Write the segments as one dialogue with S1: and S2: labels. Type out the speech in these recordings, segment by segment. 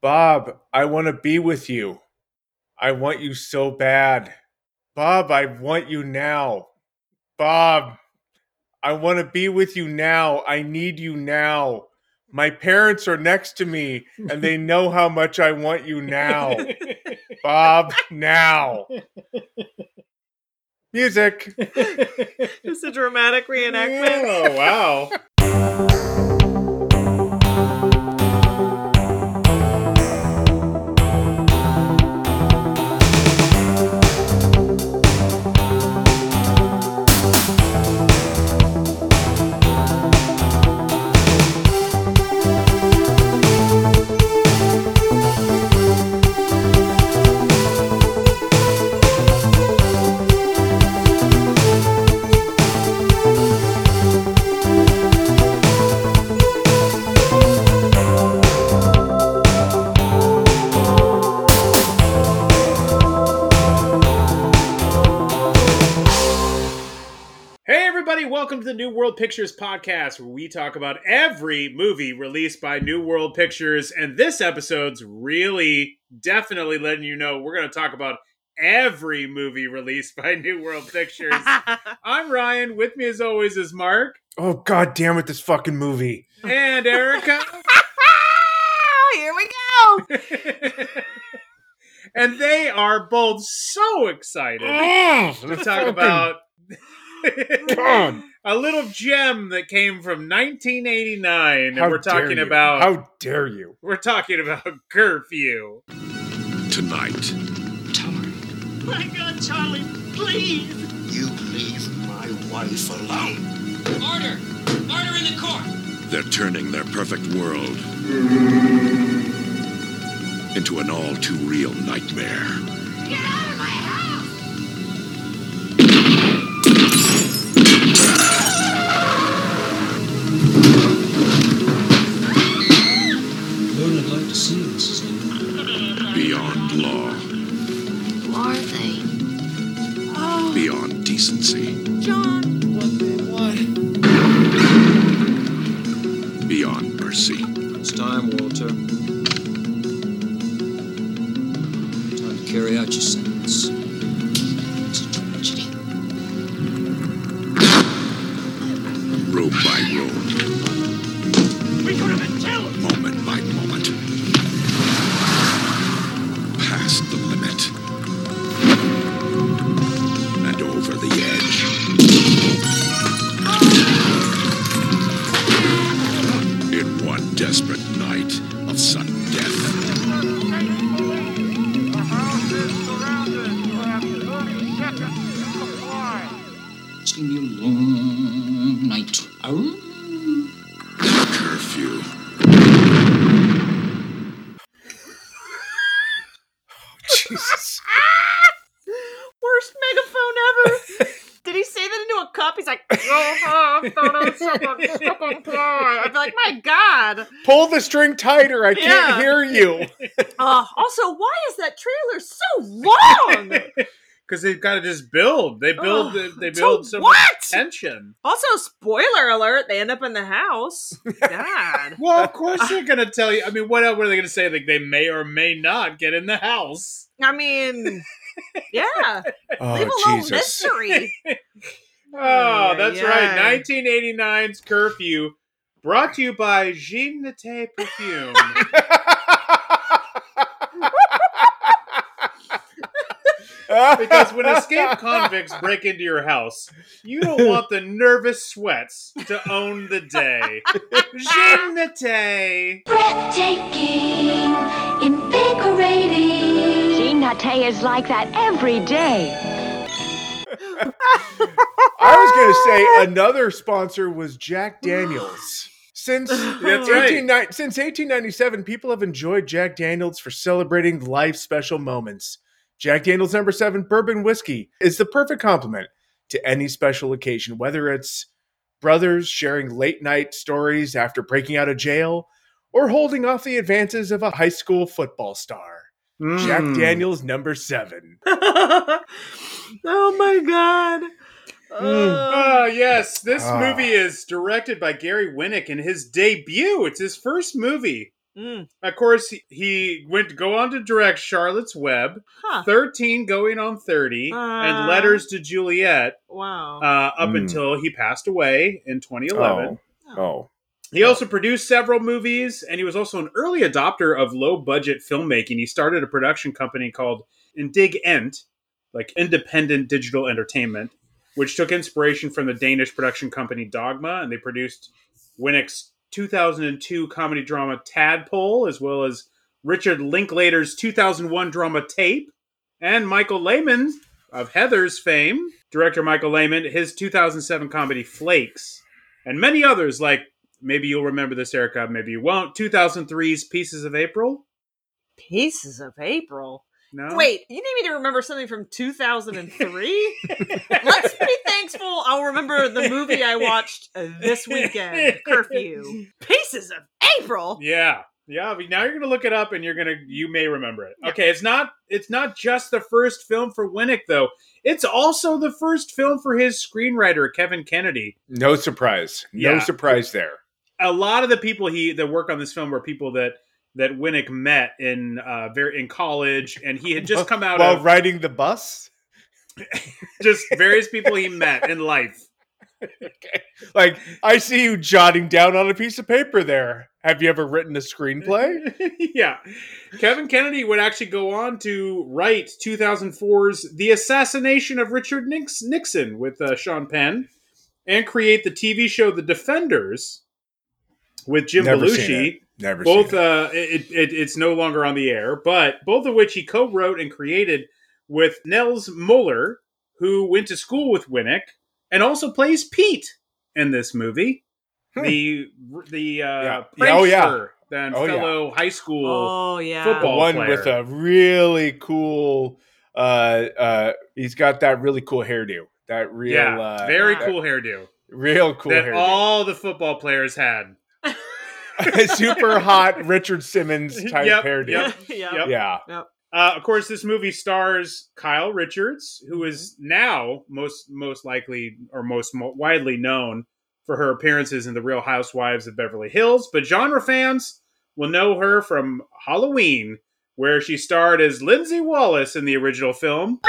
S1: Bob, I want to be with you. I want you so bad. Bob, I want you now. Bob, I want to be with you now. I need you now. My parents are next to me and they know how much I want you now. Bob, now. Music.
S2: Just a dramatic reenactment.
S1: Oh, wow.
S3: The New World Pictures podcast, where we talk about every movie released by New World Pictures. And this episode's really definitely letting you know we're going to talk about every movie released by New World Pictures. I'm Ryan. With me, as always, is Marc
S1: Oh, god damn it, this fucking movie.
S3: and Erica.
S2: Here we go.
S3: and they are both so excited to talk about
S1: God.
S3: A little gem that came from 1989, and
S1: How
S3: we're
S1: dare
S3: talking
S1: you.
S3: about
S1: How dare you?
S3: we're talking about curfew.
S4: tonight. Charlie.
S5: My God, Charlie, please!
S4: You leave my wife alone.
S5: Order! Order in the court!
S4: They're turning their perfect world into an all too real nightmare.
S5: Get out of my house!
S6: Lord, I'd like to see you, Mrs. Lynn.
S4: Beyond law,
S7: Who are they?
S5: Oh,
S4: beyond decency,
S5: John! What?
S4: Beyond mercy.
S6: It's time, Walter. Time to carry out your sentence.
S4: Past the limit.
S2: Like, my God.
S1: Pull the string tighter. I can't hear you.
S2: Uh, also, why is that trailer so long?
S3: Because they've got to just build. They build.
S2: Ugh,
S3: they
S2: to
S3: build so
S2: what?
S3: much tension.
S2: Also, spoiler alert, they end up in the house. God.
S3: Well, of course they're gonna tell you. I mean, what else were they gonna say? Like they may or may not get in the house.
S2: I mean, yeah.
S1: Oh,
S2: Leave a little
S1: Jesus.
S2: mystery.
S3: Oh, that's
S2: yeah.
S3: right. 1989's curfew, brought to you by Jean Nate Perfume. because when escaped convicts break into your house, you don't want the nervous sweats to own the day. Jean Nate.
S7: Breathtaking, invigorating.
S8: Jean Nate is like that every day.
S1: I was going to say another sponsor was Jack Daniels. Since
S3: That's right.
S1: 18, ni- since 1897, people have enjoyed Jack Daniels for celebrating life's special moments. Jack Daniels number 7 bourbon whiskey is the perfect complement to any special occasion, whether it's brothers sharing late night stories after breaking out of jail or holding off the advances of a high school football star. Jack
S3: Mm.
S1: Daniels number 7.
S2: oh my god. Uh,
S3: Ah, yes. This
S1: Ah.
S3: movie is directed by Gary Winick in his debut. It's his first movie.
S2: Mm.
S3: Of course, he- he went to go on to direct Charlotte's Web,
S2: Huh.
S3: 13 going on 30,
S2: Uh.
S3: and Letters to Juliet
S2: Wow.
S3: uh, up
S1: Mm.
S3: until he passed away in 2011.
S1: Oh. Oh.
S3: He also produced several movies, and he was also an early adopter of low budget filmmaking. He started a production company called InDigEnt, like independent digital entertainment, which took inspiration from the Danish production company Dogma, and they produced Winick's 2002 comedy drama Tadpole, as well as Richard Linklater's 2001 drama Tape, and Michael Lehmann of Heathers fame, director Michael Lehmann, his 2007 comedy Flakes, and many others like maybe you'll remember this, Erica, maybe you won't. 2003's Pieces of April.
S2: Pieces of April.
S3: No,
S2: Wait, you need me to remember something from 2003? Let's be thankful I'll remember the movie I watched uh, this weekend, Curfew. Pieces of April?
S3: Yeah, yeah. But now you're gonna look it up, and you're gonna you may remember it. Okay, it's not it's not just the first film for Winick though. It's also the first film for his screenwriter Kevin Kennedy.
S1: No surprise. No
S3: Yeah.
S1: surprise there.
S3: a lot of the people he that work on this film were people that that Winick met in uh very in college, and he had just come out
S1: while
S3: of
S1: riding the bus.
S3: just various people he met in life.
S1: Like I see you jotting down on a piece of paper there. Have you ever written a screenplay?
S3: yeah, Kevin Kennedy would actually go on to write 2004's "The Assassination of Richard Nix- Nixon" with uh, Sean Penn, and create the TV show "The Defenders" with Jim
S1: Never
S3: Belushi.
S1: It. Never
S3: both
S1: seen it.
S3: uh it, it it's no longer on the air but both of which he co-wrote and created with niels mueller who went to school with winick and also plays pete in this movie
S1: Hmm.
S3: the the uh
S1: Yeah. Yeah, oh, yeah.
S3: prankster, then
S1: Oh, yeah.
S3: fellow high school
S2: Oh, yeah.
S1: the one
S3: player.
S1: with a really cool uh uh he's got that really cool hairdo. That real
S3: yeah
S1: uh
S3: very
S1: that
S3: cool hairdo
S1: real cool
S3: that
S1: hairdo.
S3: all the football players had
S1: Super hot Richard Simmons type
S3: Yep,
S1: hairdo.
S3: yep.
S2: yeah.
S3: Yep.
S1: Yeah.
S3: Uh, of course, this movie stars Kyle Richards, who is now most most likely or most mo- widely known for her appearances in The Real Housewives of Beverly Hills. But genre fans will know her from Halloween, where she starred as Lindsey Wallace in the original film,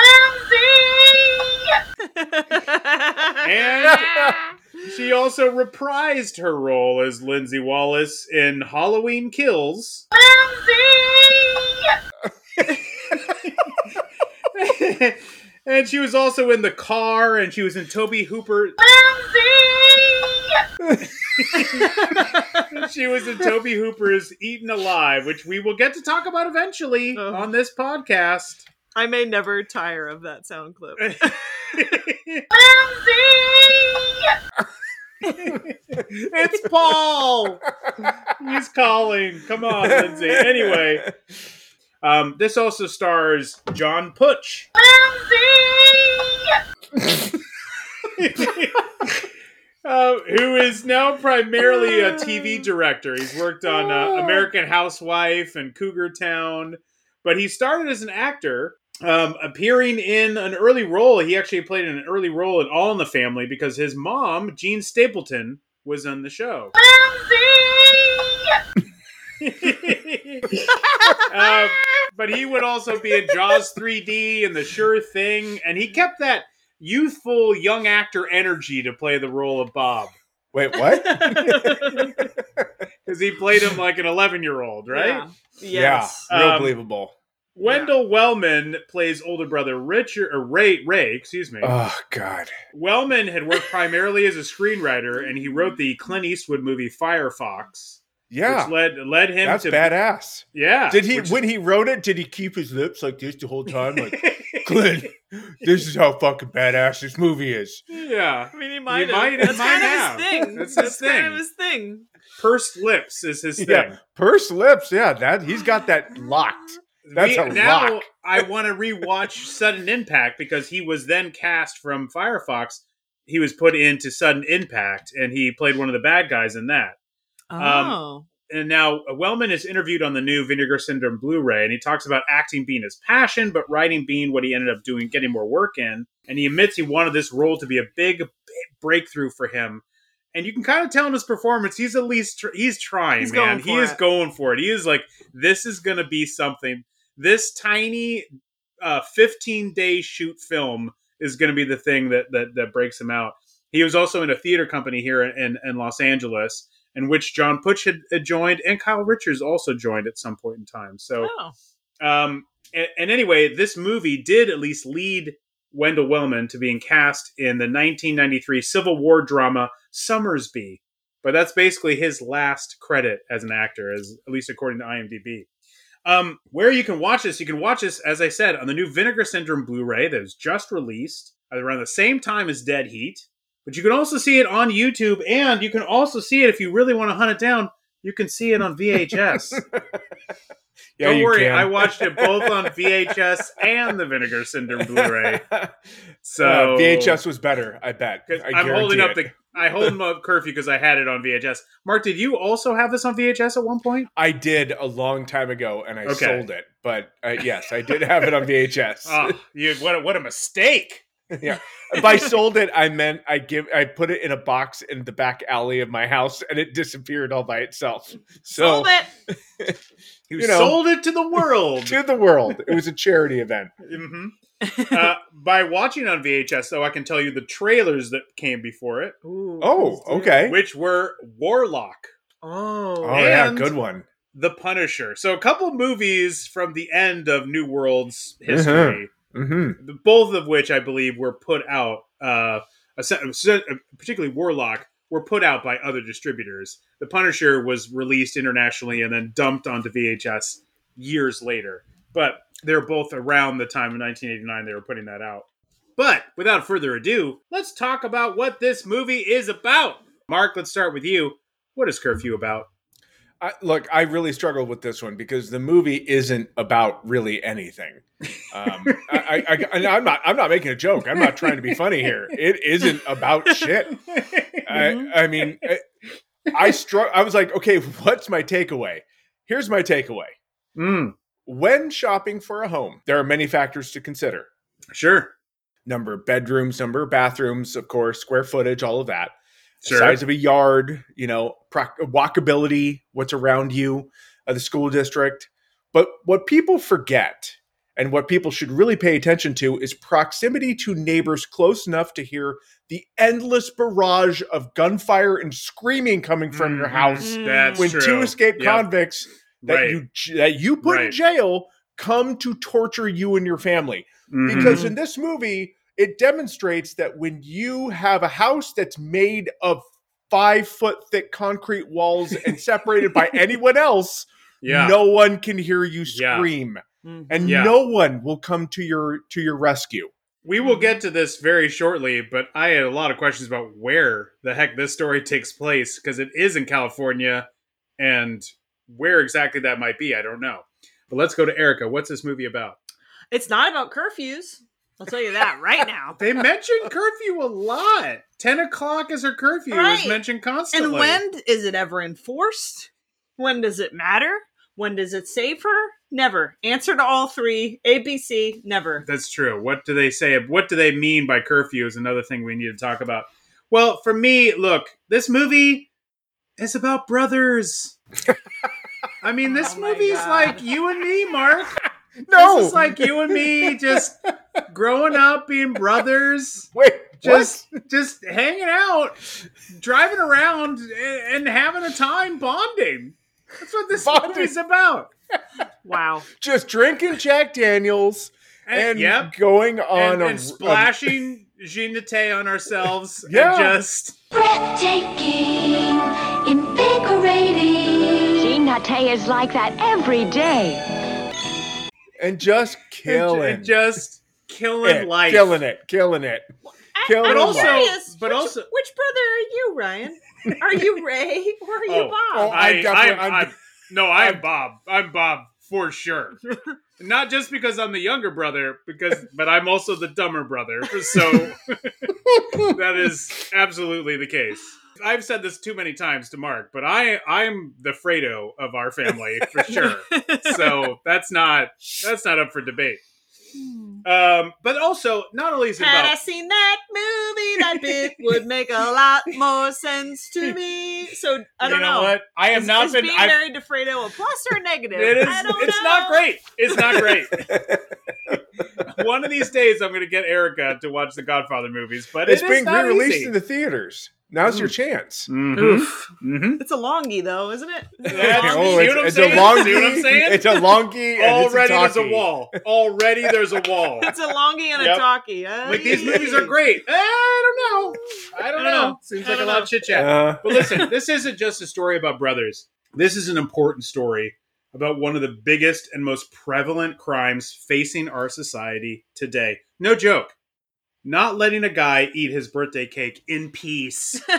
S3: and she also reprised her role as Lindsey Wallace in Halloween Kills. Lindsey! and she was also in the car, and she was in Tobe Hooper. Lindsey! she was in Tobe Hooper's Eaten Alive, which we will get to talk about eventually
S2: Oh.
S3: on this podcast.
S2: I may never tire of that sound clip.
S3: it's Paul. He's calling. Come on, Lindsey. Anyway, um, this also stars John Putch. uh, who is now primarily a TV director. He's worked on uh, American Housewife and Cougar Town, but he started as an actor, um, appearing in an early role. He actually played an early role in All in the Family because his mom, Jean Stapleton, was on the show. Uh, but he would also be in Jaws 3D and The Sure Thing, and he kept that youthful young actor energy to play the role of Bob
S1: Wait, what?
S3: because he played him like an 11 year old, right?
S2: Yeah. Yes.
S1: Yeah, real
S3: Um,
S1: believable.
S3: Wendell Wellman plays older brother Richard or Ray Ray, excuse me.
S1: Oh God.
S3: Wellman had worked primarily as a screenwriter, and he wrote the Clint Eastwood movie Firefox,
S1: Yeah.
S3: which led led him
S1: That's
S3: to
S1: badass.
S3: Yeah,
S1: Did he
S3: which-
S1: when he wrote it, did he keep his lips like this the whole time? Like Clint, this is how fucking badass this movie is.
S3: yeah,
S2: I mean, he might have.
S3: might-
S2: That's
S3: might
S2: kind
S3: have.
S2: of his thing.
S3: That's his
S2: That's kind
S3: thing.
S2: of his thing.
S3: pursed lips is his thing.
S1: Yeah. Purse lips, yeah, that he's got that locked. That's a
S3: now
S1: lock.
S3: I want to rewatch Sudden Impact because he was then cast from Firefox. He was put into Sudden Impact, and he played one of the bad guys in that. Um,
S2: Oh.
S3: And now Wellman is interviewed on the new Vinegar Syndrome Blu-ray, and he talks about acting being his passion, but writing being what he ended up doing, getting more work in. And he admits he wanted this role to be a big, big breakthrough for him. and you can kind of tell in his performance he's at least tr- he's trying,
S2: He's
S3: man.
S2: going
S3: He
S2: for
S3: is
S2: it.
S3: going for it. He is like, this is going to be something. This tiny, uh, 15 day shoot film is going to be the thing that that that breaks him out. He was also in a theater company here in, in Los Angeles, in which John Putch had, had joined, and Kyle Richards also joined at some point in time. So,
S2: Oh.
S3: um, and, and anyway, this movie did at least lead Wendell Wellman to being cast in the 1993 Civil War drama Sommersby, but that's basically his last credit as an actor, as at least according to IMDb. Um, where you can watch this, you can watch this, as I said, on the new Vinegar Syndrome Blu-ray that was just released around the same time as Dead Heat. But you can also see it on YouTube, and you can also see it if you really want to hunt it down. You can see it on VHS.
S1: Yeah,
S3: Don't worry,
S1: can.
S3: I watched it both on VHS and the Vinegar Syndrome Blu-ray. So
S1: Uh, VHS was better, I bet. I
S3: I'm holding
S1: guarantee
S3: up the I hold them up curfew because I had it on VHS. Marc, did you also have this on VHS at one point?
S1: I did a long time ago, and I
S3: Okay.
S1: sold it. But uh, yes, I did have it on VHS.
S3: Oh, you what a, what a mistake!
S1: yeah. By sold it, I meant I give I put it in a box in the back alley of my house, and it disappeared all by itself. So
S2: Sold it.
S3: You,
S1: You know.
S3: sold it to the world.
S1: to the world, it was a charity event.
S3: hmm uh, by watching on VHS, though, I can tell you the trailers that came before it,
S2: Ooh,
S1: Oh, okay.
S3: which were Warlock,
S2: Oh.
S1: Oh yeah, good one.
S3: The Punisher. So a couple movies from the end of New World's history.
S1: hmm
S3: the- both of which I believe were put out, uh, a se- a se- particularly Warlock, were put out by other distributors. The Punisher was released internationally and then dumped onto VHS years later. But they're both around the time of 1989 they were putting that out. But without further ado, let's talk about what this movie is about. Marc, let's start with you. What is Curfew about?
S1: I, look, I really struggled with this one because the movie isn't about really anything. Um, I, I'm not. I'm not making a joke. I'm not trying to be funny here. It isn't about shit. I, I mean, I, I struck. I was like, okay, what's my takeaway? Here's my takeaway.
S3: Mm,
S1: When shopping for a home, there are many factors to consider:
S3: sure.
S1: number of bedrooms, number of bathrooms, of course, square footage, all of that.
S3: Sure.
S1: size of a yard, you know, proc- walkability, what's around you, uh, the school district. But what people forget and what people should really pay attention to is proximity to neighbors close enough to hear the endless barrage of gunfire and screaming coming from your
S3: Mhm.
S1: house
S3: That's
S1: when
S3: true.
S1: two escaped
S3: Yep.
S1: convicts that
S3: Right.
S1: you that you put in jail come to torture you and your family
S3: Mhm.
S1: because in this movie it demonstrates that when you have a house that's made of five foot thick concrete walls and separated by anyone else
S3: yeah.
S1: no one can hear you
S3: Yeah.
S1: scream
S2: Mhm.
S1: and
S3: Yeah.
S1: no one will come to your to your rescue
S3: We will get to this very shortly, but I had a lot of questions about where the heck this story takes place because it is in California, and where exactly that might be, I don't know. But let's go to Erica. What's this movie about?
S2: It's not about curfews. I'll tell you that right now.
S3: They mentioned curfew a lot. Ten o'clock is her curfew. Is
S2: Right.
S3: mentioned constantly.
S2: And when is it ever enforced? When does it matter? When does it save her? Never. Answer to all three. ABC, never.
S3: That's true. What do they say? What do they mean by curfew is another thing we need to talk about. Well, for me, look, this movie is about brothers. I mean, this
S2: Oh my
S3: movie's
S2: God.
S3: like you and me, Marc.
S1: no
S3: This is like you and me just growing up being brothers,
S1: wait
S3: just just hanging out, driving around and, and having a time bonding. That's what this
S1: Bonding.
S3: movie's about.
S2: Wow.
S1: just drinking jack daniels and
S3: yep.
S1: going on
S3: and,
S1: a,
S3: and splashing Jean Nate on ourselves
S1: Yeah.
S3: and just
S7: Breathtaking, invigorating.
S8: Jean Nate is like that every day.
S1: and just killing
S3: and just killing
S1: it,
S3: life.
S1: killing it killing it Killing
S2: I'm
S3: But also-
S2: curious,
S3: but
S2: which,
S3: also-
S2: which brother are you, Ryan? Are you Ray or are you
S3: Oh.
S2: Bob?
S1: Oh, I
S3: I,
S1: definitely-
S3: I'm,
S1: I'm-
S3: I'm- no, I'm Bob. I'm Bob for sure. Not just because I'm the younger brother, because but I'm also the dumber brother. So that is absolutely the case. I've said this too many times to Marc, but I I'm the Fredo of our family for sure. so that's not that's not up for debate. Um, but also, not only is it
S2: Had I
S3: about
S2: seen that movie, that bit would make a lot more sense to me. So I don't
S3: know, what I have
S2: is,
S3: not
S2: is
S3: been.
S2: being
S3: I've,
S2: married to Fredo a plus or a negative?
S3: it is.
S2: I don't
S3: It's
S2: know.
S3: not great. It's not great. One of these days, I'm going to get Erica to watch the Godfather movies, but
S1: it's
S3: it is
S1: being re-released
S3: easy.
S1: in the theaters. Now's your chance.
S3: Mhm.
S2: Oof.
S3: Mhm.
S2: It's a longie though, isn't it?
S3: That's-
S2: Longie?
S1: Oh, it's,
S3: I'm
S1: it's a longie.
S3: See what I'm saying?
S1: It's a longie. And
S3: Already
S1: it's
S3: there's a wall. Already there's a wall.
S2: It's a longie and
S3: Yep.
S2: a talkie. Uh,
S3: Like these movies are great. Eh, I don't know. I don't
S2: I don't
S3: know.
S2: know.
S3: Seems
S2: I
S3: like a lot of chit chat.
S1: Uh,
S3: But listen, this isn't just a story about brothers. This is an important story about one of the biggest and most prevalent crimes facing our society today. No joke. Not letting a guy eat his birthday cake in peace.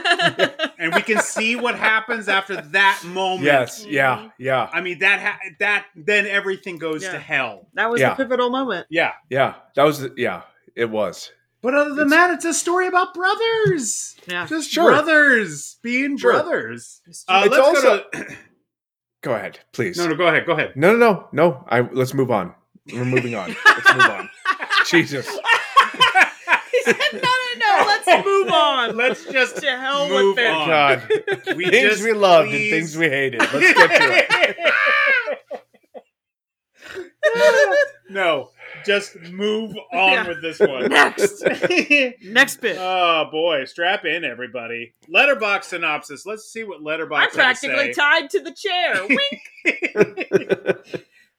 S3: and we can see what happens after that moment.
S1: yes. Yeah. Yeah.
S3: I mean that ha- that then everything goes
S2: Yeah.
S3: to hell.
S2: that was
S1: Yeah.
S2: the pivotal moment.
S3: Yeah.
S1: Yeah. That was. the- Yeah. It was.
S3: But other than
S1: It's-
S3: that, it's a story about brothers.
S2: Yeah.
S3: Just
S1: Sure.
S3: brothers being
S1: Sure.
S3: brothers. Uh,
S1: It's
S3: let's
S1: also-
S3: go to.
S1: Go ahead, please.
S3: no, no, go ahead. Go ahead.
S1: No, no, no, no. I let's move on. We're moving on. Let's move on. Jesus.
S2: no, no, no. Let's move on.
S3: Let's just
S2: to hell
S3: move
S2: with it.
S3: on.
S1: God.
S3: We
S1: things
S3: just
S1: we loved
S3: please-
S1: and things we hated. Let's get to it.
S3: no, just move on
S2: Yeah.
S3: with this one.
S2: Next. Next bit.
S3: oh boy, strap in, everybody. Letterboxd synopsis. Let's see what Letterboxd.
S2: I'm practically tied to the chair. Wink.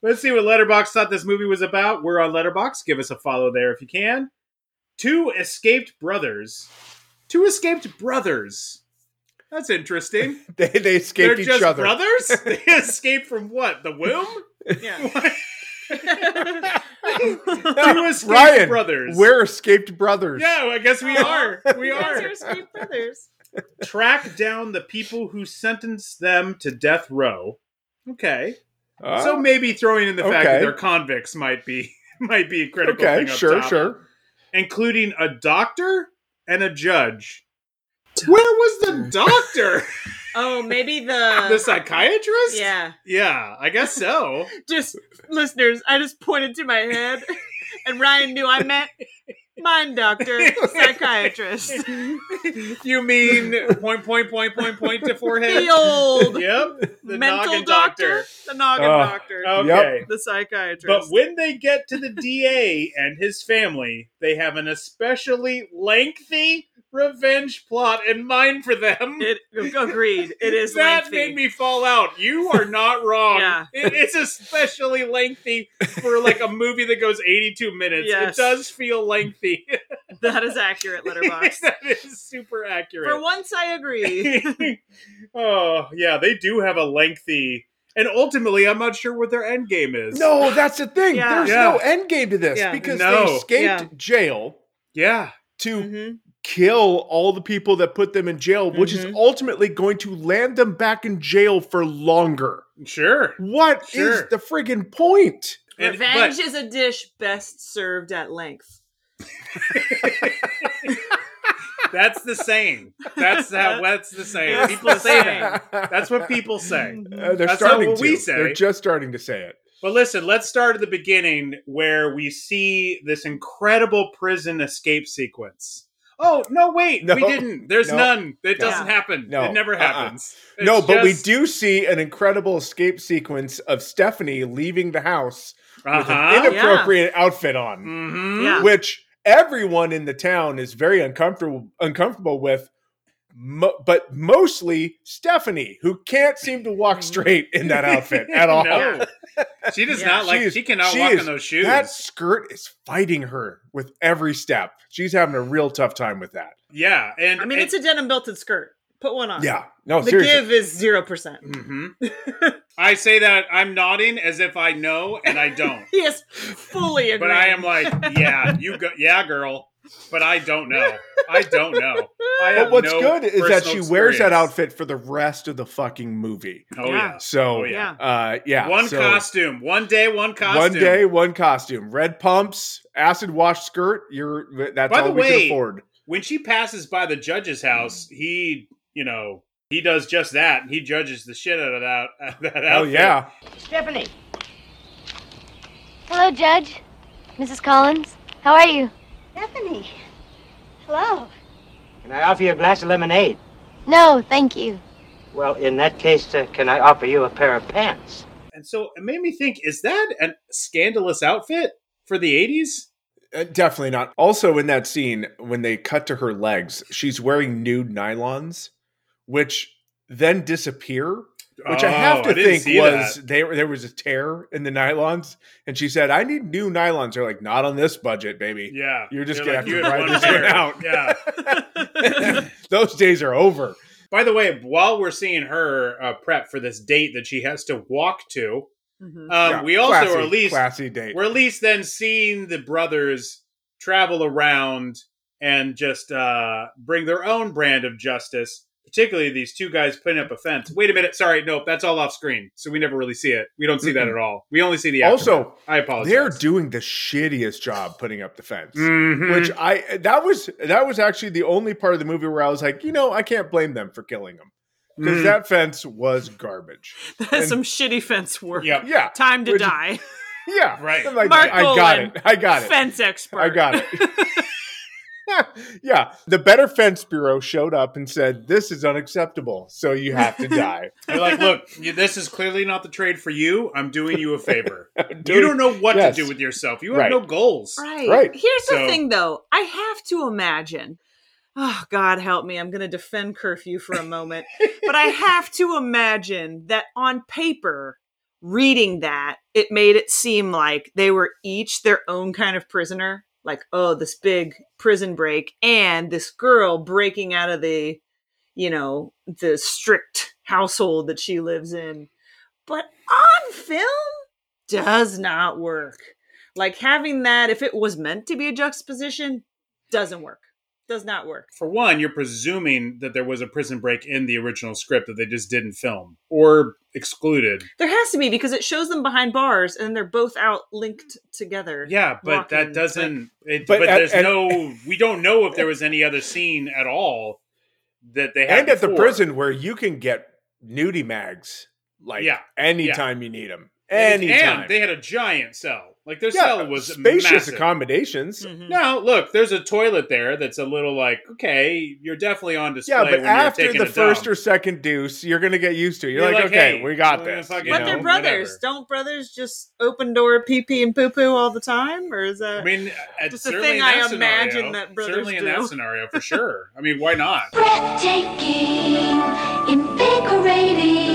S3: Let's see what Letterboxd thought this movie was about. We're on Letterboxd. Give us a follow there if you can. Two escaped brothers. Two escaped brothers. That's interesting.
S1: They they
S3: They're
S1: escaped each
S3: just
S1: other.
S3: brothers. they escaped from what? The womb?
S2: Yeah.
S3: Two escaped
S1: Ryan,
S3: brothers.
S1: We're escaped brothers.
S3: Yeah, I guess we are. We
S2: Guys
S3: are.
S2: are escaped brothers.
S3: Track down the people who sentenced them to death row. Okay.
S1: Uh,
S3: so maybe throwing in the fact that they're convicts might be might be a critical
S1: okay,
S3: thing up
S1: sure,
S3: top.
S1: sure.
S3: Including a doctor and a judge. Where was the doctor?
S2: Oh, maybe the.
S3: the psychiatrist?
S2: yeah.
S3: Yeah, I guess so.
S2: Just listeners, I just pointed to my head, and Ryan knew I meant mind doctor, psychiatrist.
S3: you mean point point point point point to forehead?
S2: The old
S3: Yep. The
S2: mental
S3: noggin
S2: doctor, the noggin
S1: Oh.
S2: doctor,
S3: Okay.
S2: the psychiatrist.
S3: But when they get to the DA and his family, they have an especially lengthy revenge plot in mind for them.
S2: it agreed, it is
S3: that
S2: lengthy.
S3: made me fall out. You are not wrong.
S2: Yeah.
S3: It- it's especially lengthy for like a movie that goes 82 minutes.
S2: Yes.
S3: It does feel lengthy.
S2: that is accurate, Letterboxd.
S3: that is super accurate.
S2: For once, I agree.
S3: oh, yeah, they do have a lengthy and ultimately I'm not sure what their end game is.
S1: No, that's the thing.
S2: Yeah.
S1: There's
S3: Yeah.
S1: no end game to this
S2: Yeah.
S1: because
S3: No.
S1: they escaped
S2: Yeah.
S1: jail
S3: Yeah.
S1: to
S2: Mhm.
S1: Kill all the people that put them in jail, which is
S2: Mhm.
S1: ultimately going to land them back in jail for longer.
S3: Sure.
S1: What is
S3: Sure.
S1: the friggin' point?
S3: And-
S2: Revenge
S3: but-
S2: is a dish best served at length.
S3: That's the saying. That's how. That's the saying. People
S2: the
S3: say
S2: saying.
S3: that. That's what people say.
S1: Uh, they're
S3: That's
S1: starting
S3: not what
S1: to.
S3: we say.
S1: They're just starting to say it.
S3: But listen, let's start at the beginning where we see this incredible prison escape sequence. Oh no! Wait,
S1: No.
S3: we didn't. There's
S1: No.
S3: none. It
S2: No.
S3: doesn't happen.
S1: No.
S3: It never
S1: Uh-uh.
S3: happens.
S1: No, but we do see an incredible escape sequence of Stephanie leaving the house with
S3: Uh-huh.
S1: an inappropriate outfit on,
S3: Mhm.
S2: Yeah.
S1: which everyone in the town is very uncomfortable uncomfortable with. Mo- but mostly Stephanie, who can't seem to walk straight in that outfit at all.
S3: No, she does
S2: Yeah.
S3: not like.
S1: She is-
S3: she cannot
S1: she
S3: walk
S1: is-
S3: in those shoes.
S1: That skirt is fighting her with every step. She's having a real tough time with that.
S3: Yeah, and
S2: I mean, it's a denim belted skirt. Put one on.
S1: Yeah, no,
S2: The
S1: seriously.
S2: give is zero percent.
S3: hmm I say that I'm nodding as if I know, and I don't.
S2: He is fully agreeing.
S3: But I am like, yeah, you go, yeah, girl. But I don't know. I don't know. I
S1: But what's
S3: no
S1: good is that she
S3: personal
S1: wears that outfit for the rest of the fucking movie.
S3: Oh yeah.
S1: So,
S3: Oh, yeah.
S1: uh, yeah,
S3: one
S1: so
S3: costume, one day, one costume.
S1: one day, one costume. Red pumps, acid wash skirt. You're that's
S3: By
S1: all
S3: the
S1: we
S3: way,
S1: can afford.
S3: When she passes by the judge's house, he, you know, he does just that. He judges the shit out of that. that
S1: Oh
S3: outfit.
S1: yeah,
S7: Stephanie. Hello, Judge.
S8: Mrs. Collins, how are you?
S7: Stephanie. Hello.
S9: Can I offer you a glass of lemonade?
S8: No, thank you.
S9: Well, in that case, uh, can I offer you a pair of pants?
S3: And so it made me think: Is that a scandalous outfit for the '80s?
S1: Uh, definitely not. Also, in that scene, when they cut to her legs, she's wearing nude nylons, which then disappear. Which I
S3: Oh,
S1: have to
S3: didn't
S1: think was
S3: that.
S1: there. There was a tear in the nylons, and she said, "I need new nylons." They're like, "Not on this budget, baby.
S3: Yeah,
S1: You're just
S3: They're
S1: gonna
S3: like,
S1: have to
S3: "You had
S1: ride
S3: one
S1: this one out."
S3: Yeah.
S1: Those days are over.
S3: By the way, while we're seeing her uh, prep for this date that she has to walk to,
S2: Mhm.
S3: um,
S1: Yeah,
S3: we also
S1: classy,
S3: are at least
S1: classy date.
S3: we're at least then seeing the brothers travel around and just uh, bring their own brand of justice. Particularly these two guys putting up a fence. Wait a minute, sorry, nope, that's all off screen, so we never really see it. We don't see that
S1: Mm-mm.
S3: at all. We only see the aftermath.
S1: Also,
S3: I apologize.
S1: They're doing the shittiest job putting up the fence.
S3: Mhm.
S1: Which I that was that was actually the only part of the movie where I was like, you know, I can't blame them for killing him because
S3: Mhm.
S1: that fence was garbage.
S2: That's
S1: And-
S2: some shitty fence work.
S3: Yep.
S1: Yeah,
S2: Time to
S1: Which-
S2: die.
S1: yeah,
S3: Right.
S1: I'm like,
S2: Marc
S1: I got it. I got it.
S2: Fence expert.
S1: I got it. yeah, the Better Fence Bureau showed up and said, "This is unacceptable, so you have to die."
S3: They're like, look, this is clearly not the trade for you. I'm doing you a favor. you don't know what
S1: Yes.
S3: to do with yourself. You have
S1: Right.
S3: no goals.
S2: Right.
S1: Right.
S2: Here's
S3: So-
S2: the thing, though. I have to imagine. Oh, God help me. I'm going to defend curfew for a moment. but I have to imagine that on paper, reading that, it made it seem like they were each their own kind of prisoner. Like, oh, this big prison break and this girl breaking out of the, you know, the strict household that she lives in. But on film, does not work. Like having that, if it was meant to be a juxtaposition, doesn't work. Does not work.
S3: For one, you're presuming that there was a prison break in the original script that they just didn't film or excluded.
S2: There has to be because it shows them behind bars and they're both out linked together.
S3: Yeah, but
S2: walking,
S3: that doesn't. it,
S1: But
S3: but
S1: at-
S3: there's
S1: and-
S3: no. We don't know if there was any other scene at all that they had.
S1: and at the prison where you can get nudie mags like
S3: Yeah,
S1: anytime you need them.
S3: And-
S1: Anytime.
S3: and they had a giant cell. Like their
S1: yeah,
S3: cell was
S1: spacious
S3: massive.
S1: accommodations.
S2: Mhm.
S3: No, look, there's a toilet there that's a little like, okay, you're definitely on display.
S1: Yeah, but
S3: when you're
S1: after the first
S3: dump.
S1: or second deuce, you're gonna get used to. it. You're,
S3: You're
S1: like,
S3: like,
S1: okay,
S3: hey,
S1: we got
S3: we're
S1: this.
S3: gonna fucking-
S1: you
S2: But
S1: know?
S2: they're
S3: whatever.
S2: brothers. Don't brothers just open door pee pee and poo poo all the time? Or is that
S3: I mean, it's
S2: Just a
S3: certainly
S2: thing
S3: in
S2: I
S3: that
S2: imagine
S3: scenario,
S2: that brothers
S3: certainly in that scenario for sure. I mean, why not?
S7: Breathtaking, invigorating.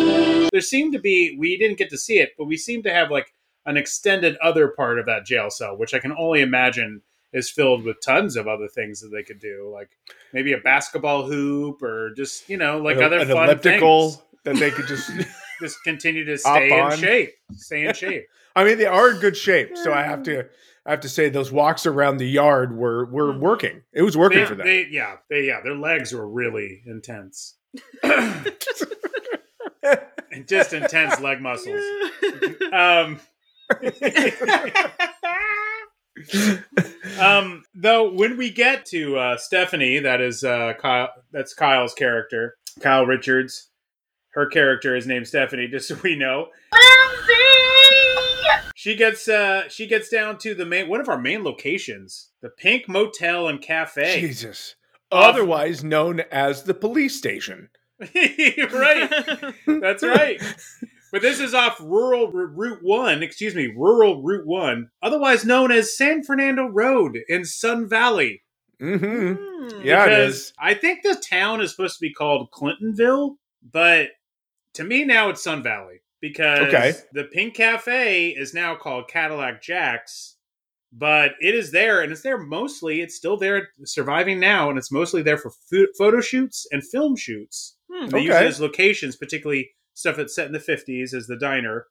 S3: There seemed to be we didn't get to see it, but we seem to have like an extended other part of that jail cell, which I can only imagine is filled with tons of other things that they could do, like maybe a basketball hoop or just you know like
S1: an,
S3: other
S1: an
S3: fun
S1: elliptical
S3: things.
S1: that they could just.
S3: Just continue to stay in
S1: on.
S3: shape, stay in shape.
S1: I mean, they are in good shape. So I have to, I have to say, those walks around the yard were were
S2: Mhm.
S1: working. It was working
S3: They,
S1: for them.
S3: they, yeah, they, yeah, their legs were really intense, just intense leg muscles. Um, um, though, when we get to uh, Stephanie, that is uh, Kyle. That's Kyle's character, Kyle Richards. Her character is named Stephanie, just so we know. She gets uh, she gets down to the main one of our main locations, the Pink Motel and Cafe.
S1: Jesus. Otherwise known as the police station.
S3: right. That's right. But this is off rural R- Route 1, excuse me, rural Route 1, otherwise known as San Fernando Road in Sun Valley.
S1: Mm-hmm.
S2: Hmm.
S1: Yeah, it
S3: Because
S1: is.
S3: I think the town is supposed to be called Clintonville, but to me now it's Sun Valley because
S1: Okay.
S3: the Pink Cafe is now called Cadillac Jack's, but it is there and it's there mostly, it's still there surviving now, and it's mostly there for pho- photo shoots and film shoots.
S2: Hmm.
S3: They use it as locations, particularly stuff that's set in the 50s as the diner.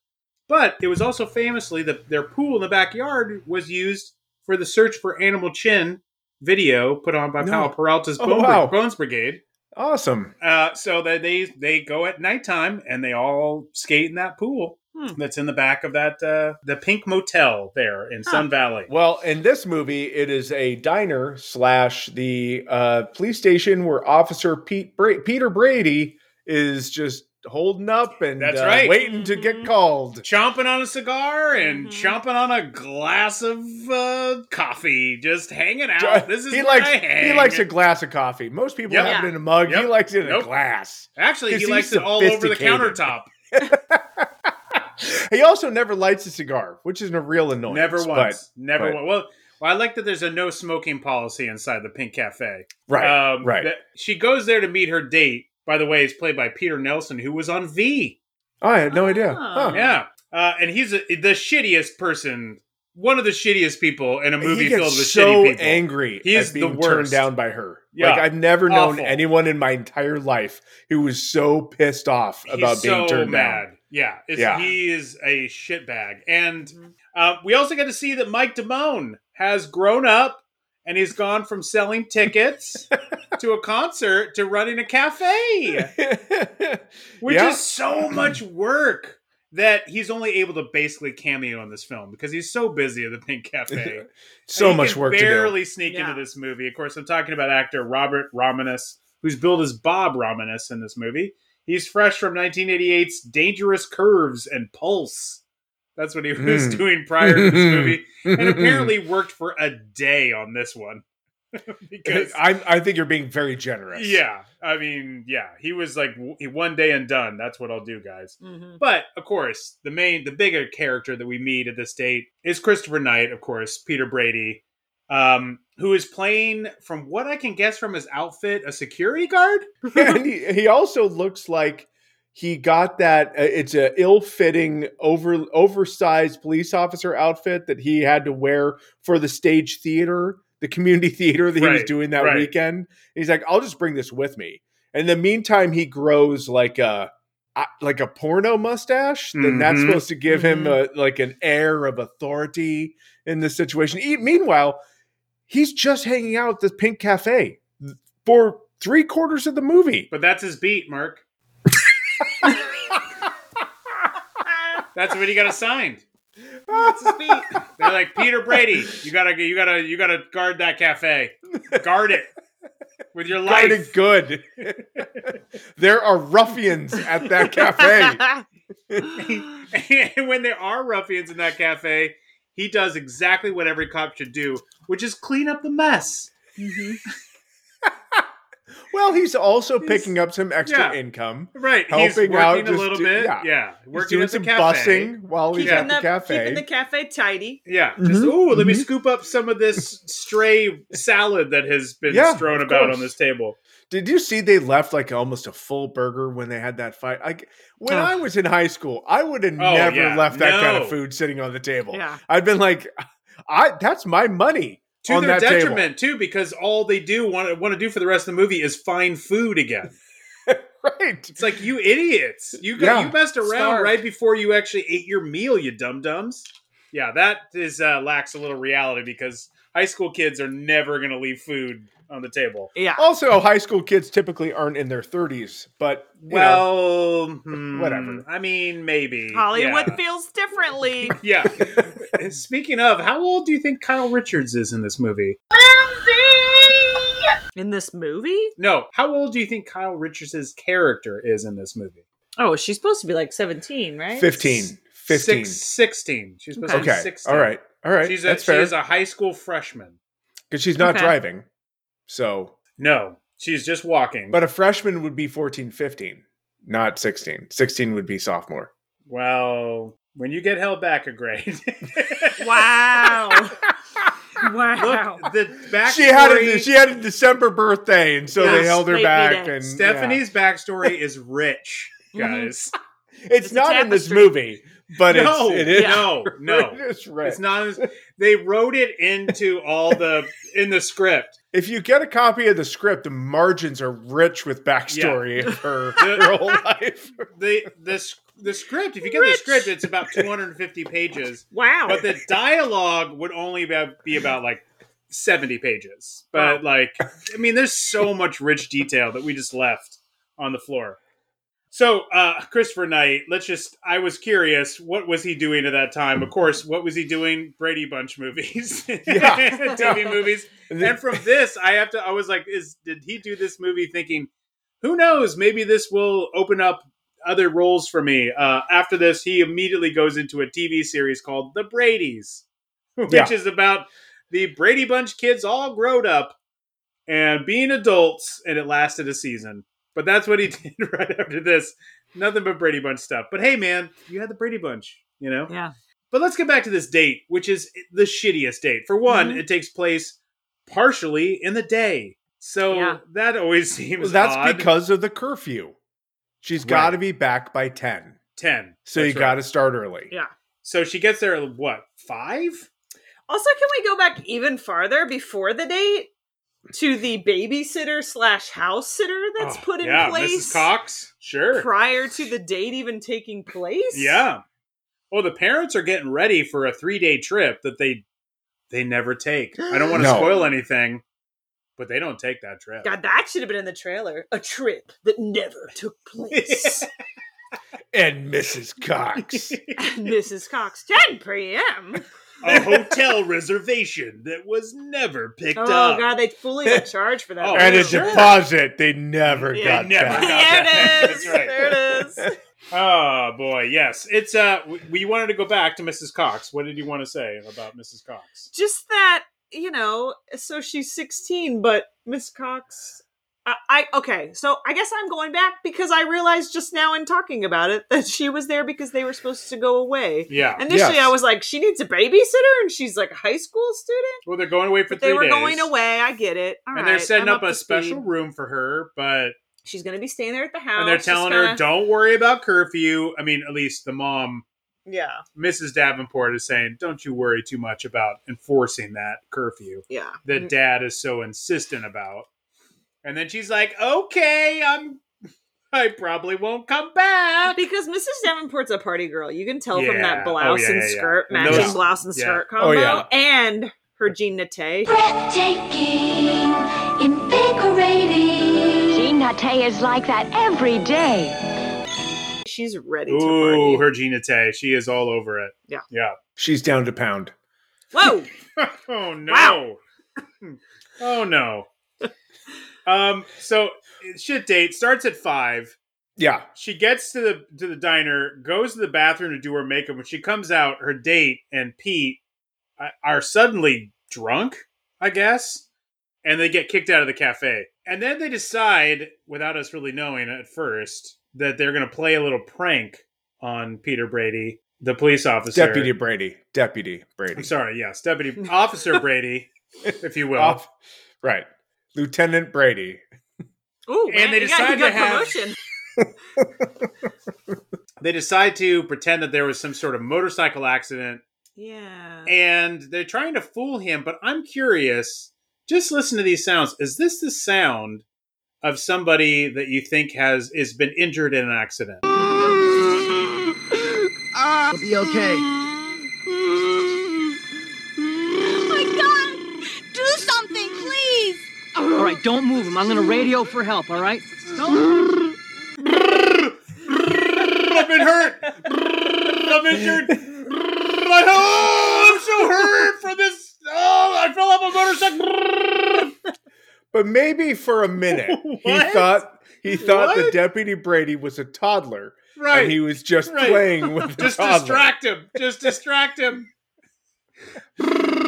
S3: But it was also famously that their pool in the backyard was used for the search for Animal Chin video put on by
S1: No.
S3: Powell Peralta's
S1: Oh,
S3: Bone
S1: wow.
S3: Bones Brigade.
S1: Awesome.
S3: Uh, so that they they go at nighttime and they all skate in that pool
S2: Hmm.
S3: that's in the back of that uh, the Pink Motel there in Sun Valley.
S1: Well, in this movie, it is a diner slash the uh, police station where Officer Pete Bra- Peter Brady is just holding up and
S3: That's
S1: uh,
S3: right.
S1: waiting to get called.
S3: chomping on a cigar and
S2: Mhm.
S3: chomping on a glass of uh, coffee, just hanging out. This is
S1: he likes
S3: I
S1: he likes a glass of coffee. Most people
S3: Yep.
S1: have
S2: Yeah.
S1: it in a mug. He likes it in
S3: Nope.
S1: a glass.
S3: Actually, he likes it all over the countertop.
S1: he also never lights a cigar, which is a real annoyance.
S3: Never
S1: but-
S3: once. Never
S1: but-
S3: once. Well, well, I like that there's a no smoking policy inside the Pink Cafe.
S1: right,
S3: Um,
S1: right.
S3: that- she goes there to meet her date. By the way, is played by Peter Nelson, who was on V.
S1: Oh, I had no idea.
S2: Oh.
S1: Huh.
S3: Yeah, uh, and he's a, the shittiest person, one of the shittiest people in a movie
S1: he gets
S3: filled with
S1: so
S3: shitty people.
S1: angry
S3: He
S1: at
S3: is the
S1: being turned down by her.
S3: Yeah.
S1: Like I've never known anyone in my entire life who was so pissed off about being
S3: so
S1: turned
S3: mad.
S1: down.
S3: Yeah, it's,
S1: Yeah.
S3: he is a shitbag. And uh, we also get to see that Mike Damone has grown up and he's gone from selling tickets to a concert to running a cafe, which
S1: Yeah.
S3: is so much work that he's only able to basically cameo in this film because he's so busy at the Pink Cafe.
S1: so
S3: He
S1: much
S3: can
S1: work to do.
S3: barely sneak
S2: Yeah.
S3: into this movie. Of course, I'm talking about actor Robert Romanus, who's billed as Bob Romanus in this movie. He's fresh from 1988's Dangerous Curves and Pulse. That's what he was
S1: Mm.
S3: doing prior to this movie, and apparently worked for a day on this one. because
S1: I, I think you're being very generous.
S3: yeah, I mean, yeah, he was like one day and done. That's what I'll do, guys.
S2: Mhm.
S3: But of course, the main, the bigger character that we meet at this date is Christopher Knight, of course, Peter Brady, um, who is playing, from what I can guess from his outfit, a security guard.
S1: and he, he also looks like he got that uh, it's a ill-fitting over oversized police officer outfit that he had to wear for the stage theater the community theater that he was doing that
S3: right.
S1: weekend he's like i'll just bring this with me and in the meantime he grows like a like a porno mustache then that's
S3: Mhm.
S1: supposed to give him
S2: Mhm.
S1: a, like an air of authority in this situation meanwhile he's just hanging out at the pink cafe for three quarters of the movie
S3: But that's his beat, Marc. That's what he got assigned.
S2: That's his beat.
S3: They're like Peter Brady. You gotta, you gotta, you gotta guard that cafe. Guard it with your life.
S1: Guard
S3: life.
S1: it good. there are ruffians at that cafe.
S3: and when there are ruffians in that cafe, he does exactly what every cop should do, which is clean up the mess.
S1: Well, he's also
S3: He's-
S1: picking up some extra
S3: yeah.
S1: income.
S3: Right,
S1: Helping
S3: he's working
S1: out,
S3: a
S1: just
S3: little
S1: do-
S3: bit.
S1: yeah.
S3: Yeah,
S1: He's
S3: working
S1: doing
S3: at the
S1: some
S3: cafe.
S1: bussing while he's
S2: keeping,
S1: at the,
S2: the,
S1: cafe.
S2: keeping the cafe tidy.
S3: Yeah, just
S1: Mhm,
S3: oh, let me
S1: mhm.
S3: scoop up some of this stray salad that has been
S1: Yeah,
S3: strewn about
S1: course.
S3: on this table.
S1: Did you see they left like almost a full burger when they had that fight? Like when
S2: Oh.
S1: I was in high school, I would have
S3: Oh,
S1: never
S3: yeah.
S1: left that kind of food sitting on the table.
S2: Yeah.
S1: I'd been like, I that's my money
S3: To
S1: on
S3: their
S1: that table.
S3: detriment, too, because all they do want want to do for the rest of the movie is find food again.
S1: Right.
S3: It's like you idiots. You got
S1: Yeah.
S3: you messed around
S2: Starved.
S3: right before you actually ate your meal, you dum dums. Yeah, that is uh, lacks a little reality because high school kids are never going to leave food on the table.
S2: Yeah.
S1: Also, high school kids typically aren't in their 30s, but you know,
S3: Well, hmm,
S1: whatever.
S3: I mean, maybe
S2: Hollywood
S3: Yeah.
S2: feels differently.
S3: yeah. Speaking of, how old do you think Kyle Richards is in this movie?
S2: In this movie?
S3: No, how old do you think Kyle Richards' character is in this movie?
S2: Oh, she's supposed to be like 17, right?
S1: 15. 15.
S3: Six, 16. She's supposed to be
S1: Okay.
S3: 16.
S1: All right. All right.
S3: She's a,
S1: That's
S3: she
S1: fair.
S3: is a high school freshman.
S1: Because she's not
S2: Okay.
S1: driving. So,
S3: No, she's just walking.
S1: but a freshman would be 14, 15, not 16. 16 would be sophomore.
S3: well, when you get held back a grade.
S2: Wow. wow.
S3: Look, the backstory.
S1: She had a she had a December birthday, and so they held her back. And
S3: Stephanie''s backstory is rich, guys.
S1: it's,
S2: It's
S1: not in this movie, but
S3: no,
S1: it's it is.
S3: no, no.
S1: it's right.
S3: It's not. as- They wrote it into all the in the script.
S1: if you get a copy of the script, the margins are rich with backstory of her,
S3: The-
S1: her whole life.
S3: The the the script. If you get the script, it's about 250 pages,
S2: Wow.
S3: but the dialogue would only be, be about like 70 pages. But like, I mean, there's so much rich detail that we just left on the floor. So, uh, Christopher Knight, let's just, I was curious, what was he doing at that time? Of course, what was he doing? Brady Bunch movies,
S1: Yeah.
S3: TV movies. And from this, I have to, I was like, is, did he do this movie thinking, who knows, maybe this will open up other roles for me. Uh, after this, he immediately goes into a TV series called The Bradys, which
S1: Yeah.
S3: is about the Brady Bunch kids all grown up and being adults, and it lasted a season. But that's what he did right after this. Nothing but Brady Bunch stuff. But hey, man, you had the Brady Bunch, you know?
S2: Yeah.
S3: But let's get back to this date, which is the shittiest date. For one,
S2: Mhm.
S3: it takes place partially in the day. So
S2: Yeah.
S3: that always seems
S1: Well, that's
S3: odd.
S1: because of the curfew. She's
S3: Right.
S1: got to be back by 10.
S3: 10.
S1: So
S3: That's
S1: you
S3: right.
S1: got to start early.
S2: Yeah.
S3: So she gets there at what? 5?
S2: Also, can we go back even farther before the date to the babysitter slash house sitter that's
S3: Oh,
S2: put in
S3: yeah,
S2: place
S3: Mrs. Cox. Sure.
S2: prior to the date even taking place?
S3: Yeah. Well, the parents are getting ready for a 3-day trip that they they never take. I don't want to
S1: No.
S3: spoil anything, but they don't take that trip.
S2: God, that should have been in the trailer. A trip that never took place.
S1: And Mrs. Cox.
S2: Mrs. Cox, 10 p.m.
S3: a hotel reservation that was never picked
S2: Oh,
S3: up.
S2: Oh god, they fully got charged for that.
S3: Oh,
S1: and a
S3: sure.
S1: deposit they never
S2: Yeah,
S1: got
S3: never
S1: back.
S3: got
S2: there
S3: that.
S2: it is.
S3: That's right.
S2: There it is.
S3: Oh boy, yes. It's uh we- we wanted to go back to Mrs. Cox. What did you want to say about Mrs. Cox?
S2: Just that, you know, so she's 16, but Miss Cox. I, I okay, so I guess I'm going back because I realized just now in talking about it that she was there because they were supposed to go away.
S3: Yeah.
S2: Initially,
S1: Yes.
S2: I was like, she needs a babysitter, and she's like a high school student.
S3: Well, they're going away for
S2: But
S3: three
S2: they were
S3: days.
S2: going away. I get it. All
S3: and they're setting
S2: I'm
S3: up, a special
S2: speed.
S3: room for her, but
S2: She's going to be staying there at the house.
S3: and they're telling her,
S2: kinda-
S3: "Don't worry about curfew." I mean, at least the mom,
S2: Yeah,
S3: Mrs. Davenport, is saying, "Don't you worry too much about enforcing that curfew
S2: yeah.
S3: that mm. Dad is so insistent about." And then she's like, "Okay, I'm. I probably won't come back."
S2: Because Mrs. Davenport's a party girl. You can tell from
S3: Yeah.
S2: that
S3: Oh,
S2: blouse
S3: yeah,
S2: and
S3: yeah, yeah.
S2: skirt,
S3: And
S2: matching
S1: those-
S2: blouse and
S3: yeah.
S2: skirt
S1: Oh,
S2: combo,
S1: yeah.
S2: and her Jean Nate.
S7: Breathtaking, invigorating.
S8: Jean Nate is like that every day.
S2: She's ready to
S3: Ooh,
S2: party.
S3: her Jean Nate. She is all over it.
S2: Yeah.
S3: Yeah.
S1: She's down to pound.
S2: Whoa!
S3: oh no.
S2: Wow.
S3: oh no. Um so shit date starts at 5.
S1: Yeah.
S3: She gets to the to the diner, goes to the bathroom to do her makeup. When she comes out, her date and Pete uh, are suddenly drunk, I guess, and they get kicked out of the cafe. And then they decide, without us really knowing at first, that they're going to play a little prank on Peter Brady, the police officer.
S1: Deputy Brady. Deputy Brady.
S3: I'm sorry, yes, Deputy Officer Brady, if you will.
S1: Off- right. Lieutenant Brady.
S2: Ooh,
S3: And
S2: man,
S3: they decide
S2: you
S3: to have- They decide to pretend that there was some sort of motorcycle accident
S2: Yeah.
S3: and they're trying to fool him. But I'm curious. Just listen to these sounds. Is this the sound of somebody that you think has is been injured in an accident?
S10: It'll be okay. All right, don't move him. I'm gonna radio for help. All right? Don't.
S3: I've been hurt. I'm injured. Oh, I'm so hurt for this. Oh, I fell off a motorcycle.
S1: But maybe for a minute he thought he thought the Deputy Brady was a toddler.
S3: Right.
S1: And he was just
S3: Right.
S1: playing with the
S3: Just distract him. Just distract him.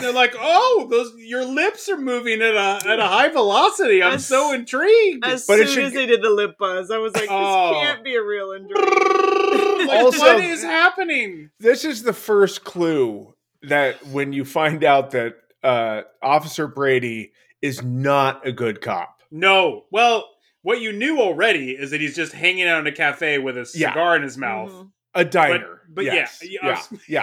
S3: They're like, oh, those your lips are moving at a at a high velocity. I'm
S2: As-
S3: so intrigued.
S2: As
S1: But it
S2: soon
S1: should-
S2: as they did the lip buzz, I was like, this
S3: Oh.
S2: can't be a real injury.
S3: Like,
S1: Also-
S3: what is happening?
S1: This is the first clue that when you find out that uh, Officer Brady is not a good cop.
S3: No. Well, what you knew already is that he's just hanging out in a cafe with a
S1: Yeah.
S3: cigar in his mouth.
S2: Mhm.
S1: A diner.
S3: but
S1: yes.
S3: yeah,
S1: yeah,
S3: yeah.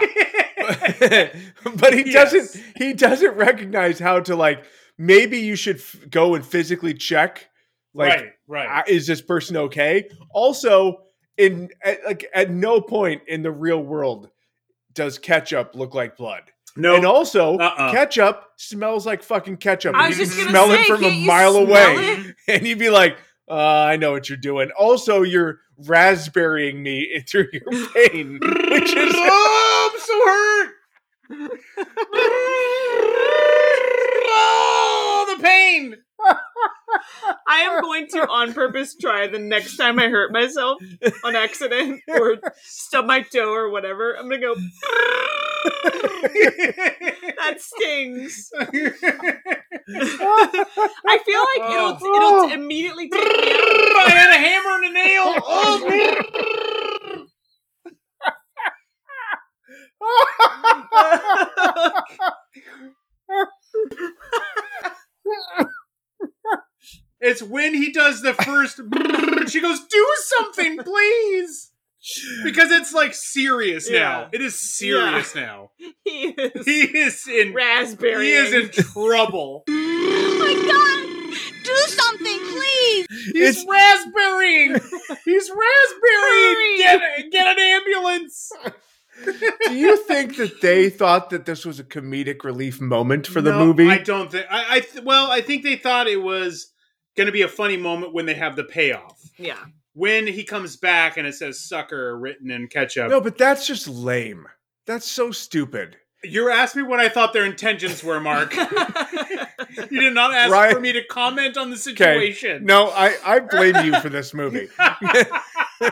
S1: yeah. but he
S3: Yes.
S1: doesn't he doesn't recognize how to like maybe you should f- go and physically check like
S3: right, right.
S1: uh, is this person okay also in at, like at no point in the real world does ketchup look like blood
S3: no,
S1: and also
S3: Uh-uh.
S1: ketchup smells like fucking ketchup
S2: I was
S1: you
S2: just
S1: can
S2: gonna
S1: smell
S2: say,
S1: it from a mile away
S2: it?
S1: and you'd be like uh, i know what you're doing also you're raspberrying me through your pain which is
S3: oh, I'm so hurt. oh, the pain.
S2: I am going to on purpose try the next time I hurt myself on accident or stub my toe or whatever. I'm gonna go. that stings. I feel like it'll it'll oh. immediately take.
S3: I had a hammer and a nail. Oh, it's when he does the first. she goes, "Do something, please," because it's like serious now. It is serious now.
S2: He is
S3: He is in.
S2: raspberry.
S3: He is in trouble.
S5: Oh my god! Do something, please!
S3: He's raspberrying. He's raspberrying. Get get an ambulance.
S1: Do you think that they thought that this was a comedic relief moment for the
S3: No,
S1: movie?
S3: I don't think. I, I th- well, I think they thought it was going to be a funny moment when they have the payoff.
S2: Yeah.
S3: When he comes back and it says "sucker" written in ketchup.
S1: no, but that's just lame. That's so stupid.
S3: You're asking me what I thought their intentions were, Marc. you did not ask
S1: Right.
S3: for me to comment on the
S1: Okay.
S3: situation.
S1: No, I, I blame you for this movie.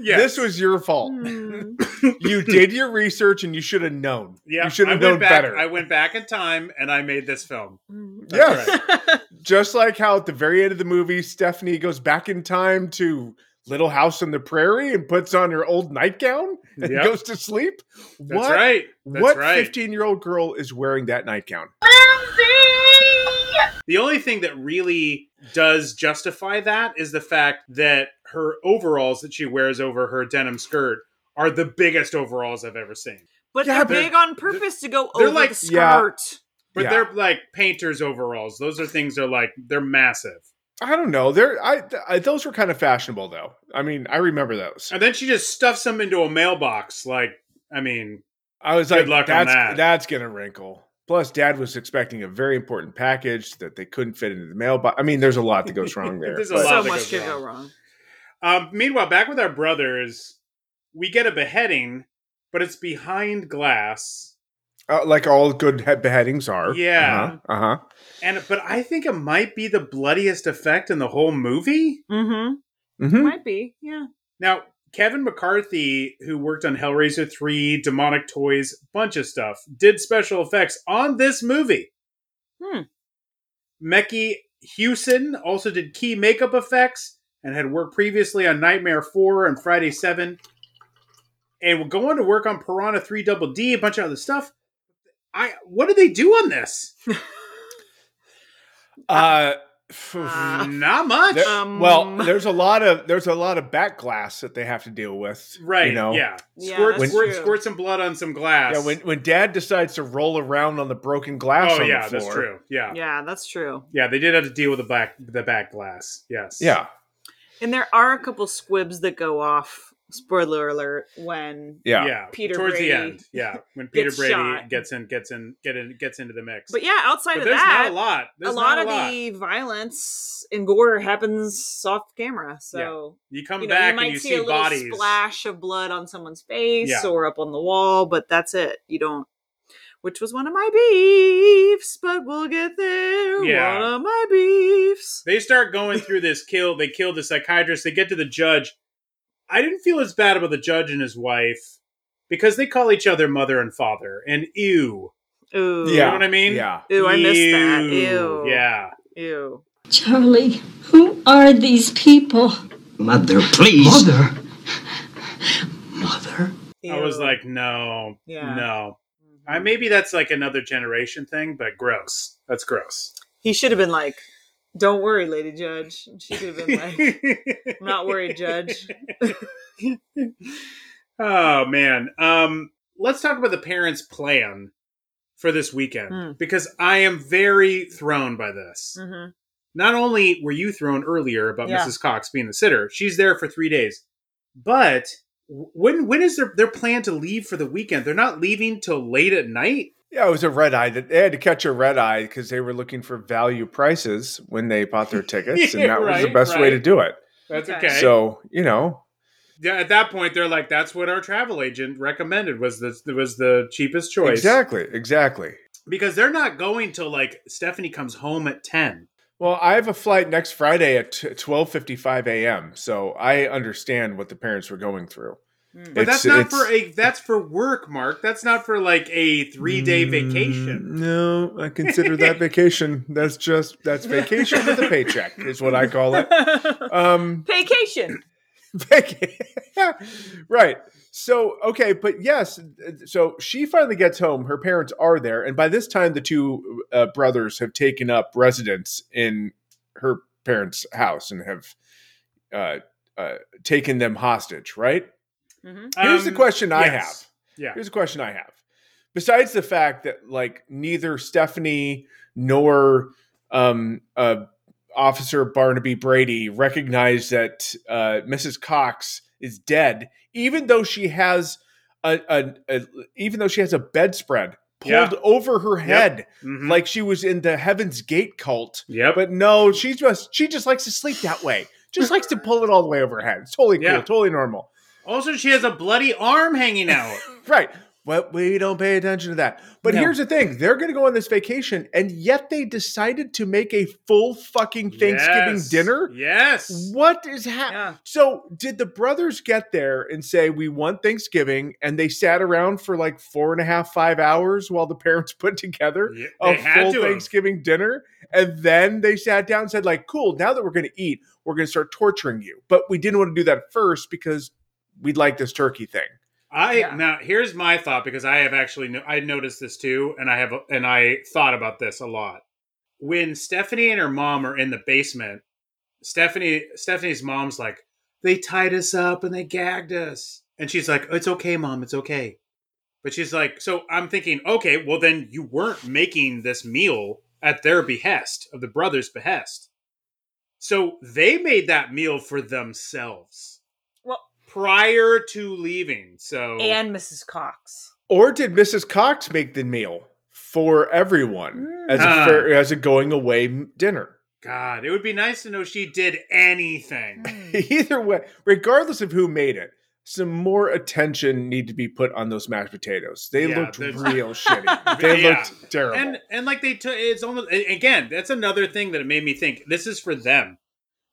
S3: Yes.
S1: This was your fault. Hmm. you did your research and you should have known.
S3: Yeah,
S1: you should
S3: I
S1: have
S3: went
S1: known
S3: back,
S1: better.
S3: I went back in time and I made this film. Mm-hmm. That's
S1: yes.
S3: right.
S1: Just like how at the very end of the movie, Stephanie goes back in time to Little House on the Prairie and puts on her old nightgown and
S3: Yep.
S1: goes to sleep.
S3: That's
S1: what?
S3: right. That's
S1: what
S3: right.
S1: 15 year old girl is wearing that nightgown?
S3: The only thing that really does justify that is the fact that her overalls that she wears over her denim skirt are the biggest overalls I've ever seen.
S2: But
S1: Yeah,
S2: they're
S1: but-
S2: big on purpose to go over
S3: like-
S2: the
S1: Yeah.
S2: skirt.
S3: But
S1: Yeah.
S3: they're like painters overalls. Those are things that are like they're massive.
S1: I don't know. They're I, I those were kind of fashionable though. I mean, I remember those.
S3: And then she just stuffs them into a mailbox. Like, I mean,
S1: I was
S3: Good
S1: like,
S3: luck on
S1: that's
S3: that.
S1: that's gonna wrinkle. Plus, Dad was expecting a very important package that they couldn't fit into the mailbox. I mean, there's a lot that goes wrong there.
S3: There's a
S1: but-
S3: lot
S2: So
S3: that
S2: much
S3: goes
S2: could go
S3: wrong.
S2: wrong.
S3: Um, meanwhile, back with our brothers, we get a beheading, but it's behind glass.
S1: uh, like all good he- beheadings are.
S3: Yeah.
S1: Uh huh.
S3: And but I think it might be the bloodiest effect in the whole movie.
S2: Mm-hmm.
S1: mm-hmm.
S2: Might be. Yeah.
S3: Now, Kevin McCarthy, who worked on Hellraiser 3, Demonic Toys, bunch of stuff, did special effects on this movie.
S2: Hmm.
S3: Mecky Hewson also did key makeup effects and had worked previously on Nightmare 4 and Friday 7. And will go on to work on Piranha 3 Double D, a bunch of other stuff. I what did they do on this?
S1: Uh,
S2: Uh,
S3: Not much.
S1: there-
S2: Um,
S1: well, there's a lot of there's a lot of back glass that they have to deal with.
S3: right,
S1: You know.
S3: yeah.
S2: Yeah,
S3: Squirt,
S2: that's
S3: squirt, squirt some blood on some glass.
S1: Yeah. When when Dad decides to roll around on the broken glass
S3: oh
S1: on
S3: yeah,
S1: the floor.
S3: that's true. Yeah.
S2: yeah, that's true.
S3: Yeah, they did have to deal with the back the back glass. Yes.
S1: Yeah.
S2: And there are a couple squibs that go off. Spoiler alert! When
S1: Yeah.
S3: Yeah.
S2: Peter
S3: Towards
S2: Brady
S3: the end. Yeah. When Peter
S2: gets
S3: Brady
S2: shot.
S3: gets in gets in get in gets into the mix.
S2: but yeah, outside
S3: But
S2: of
S3: there's
S2: that,
S3: not a lot. There's
S2: a lot
S3: not
S2: of
S3: a lot.
S2: the violence and gore happens off camera. So
S3: You come
S2: you know,
S3: back
S2: you might
S3: and you
S2: see,
S3: see
S2: a little
S3: bodies.
S2: splash of blood on someone's face
S3: Yeah.
S2: or up on the wall, but that's it. You don't. Which was one of my beefs, but we'll get there.
S3: Yeah.
S2: One of my beefs.
S3: They start going through this kill. They kill the psychiatrist. They get to the judge. I didn't feel as bad about the judge and his wife because they call each other mother and father. And ew.
S2: Ooh.
S3: You know what I mean?
S1: Yeah.
S2: Ooh, I missed that. Ew.
S3: Yeah.
S2: Ew.
S11: Charlie, who are these people?
S6: Mother, please.
S11: Mother.
S6: Mother.
S3: I was like, no,
S2: Yeah.
S3: no. I, mm-hmm. maybe that's like another generation thing, but gross. That's gross.
S2: he should have been like, "Don't worry, Lady Judge." She could have been like, "I'm not worried, Judge."
S3: oh man. Um, let's talk about the parents' plan for this weekend
S2: Hmm.
S3: because I am very thrown by this.
S2: hmm
S3: Not only were you thrown earlier about
S2: Yeah.
S3: Mrs. Cox being the sitter, she's there for three days, but when when is their their plan to leave for the weekend? They're not leaving till late at night.
S1: Yeah, it was a red eye. They had to catch a red eye because they were looking for value prices when they bought their tickets, and that was the
S3: Right,
S1: best way to do it.
S3: That's
S2: Okay.
S3: okay.
S1: So you know,
S3: yeah, at that point, they're like, "That's what our travel agent recommended was the was the cheapest choice."
S1: exactly, exactly.
S3: because they're not going till like Stephanie comes home at ten.
S1: Well, I have a flight next Friday at twelve fifty five a.m. So I understand what the parents were going through.
S3: But that's not for a that's for work, Marc. That's not for like a three day vacation.
S1: No, I consider that vacation. That's just that's vacation with a paycheck is what I call it. Um,
S2: Vacation.
S1: right. So okay, but yes, so she finally gets home. Her parents are there, and by this time, the two uh, brothers have taken up residence in her parents' house and have uh, uh, taken them hostage. Right.
S2: Mm-hmm.
S1: Here's the
S3: Um,
S1: question I have.
S3: Yeah.
S1: Here's a question I have. Besides the fact that like neither Stephanie nor um, uh, Officer Barnaby Brady recognized that uh, Mrs. Cox is dead, even though she has a, a, a even though she has a bedspread pulled
S3: Yeah.
S1: over her head,
S3: Mhm.
S1: like she was in the Heaven's Gate cult.
S3: Yeah,
S1: But no, she just she just likes to sleep that way. Just likes to pull it all the way over her head. It's totally cool,
S3: Yeah.
S1: totally normal.
S3: Also, she has a bloody arm hanging out.
S1: Right. But we don't pay attention to that. But
S3: No.
S1: here's the thing they're going to go on this vacation, and yet they decided to make a full fucking Thanksgiving
S3: Yes.
S1: dinner.
S3: Yes.
S1: What is happening?
S2: Yeah.
S1: So, did the brothers get there and say, We want Thanksgiving? And they sat around for like four and a half, five hours while the parents put together
S3: Yeah,
S1: a full
S3: to have.
S1: Thanksgiving dinner. And then they sat down and said, like, cool, now that we're going to eat, we're going to start torturing you. But we didn't want to do that first because we'd like this turkey thing.
S3: I
S2: Yeah.
S3: now here's my thought because I have actually no, I noticed this too, and I have and I thought about this a lot. When Stephanie and her mom are in the basement, Stephanie Stephanie's mom's like, "They tied us up and they gagged us," and she's like, "It's okay, mom, it's okay." But she's like, so I'm thinking, okay, well then you weren't making this meal at their behest of the brothers' behest, so they made that meal for themselves
S2: Well,
S3: prior to leaving. So
S2: and Mrs. Cox.
S1: Or did Mrs. Cox make the meal for everyone as a
S3: Ah.
S1: fair, as a going away dinner?
S3: God, it would be nice to know she did anything.
S1: Either way, regardless of who made it, some more attention need to be put on those mashed potatoes. They
S3: Yeah,
S1: looked real shitty. They
S3: Yeah.
S1: looked terrible.
S3: And and like they took it's almost again, that's another thing that it made me think this is for them.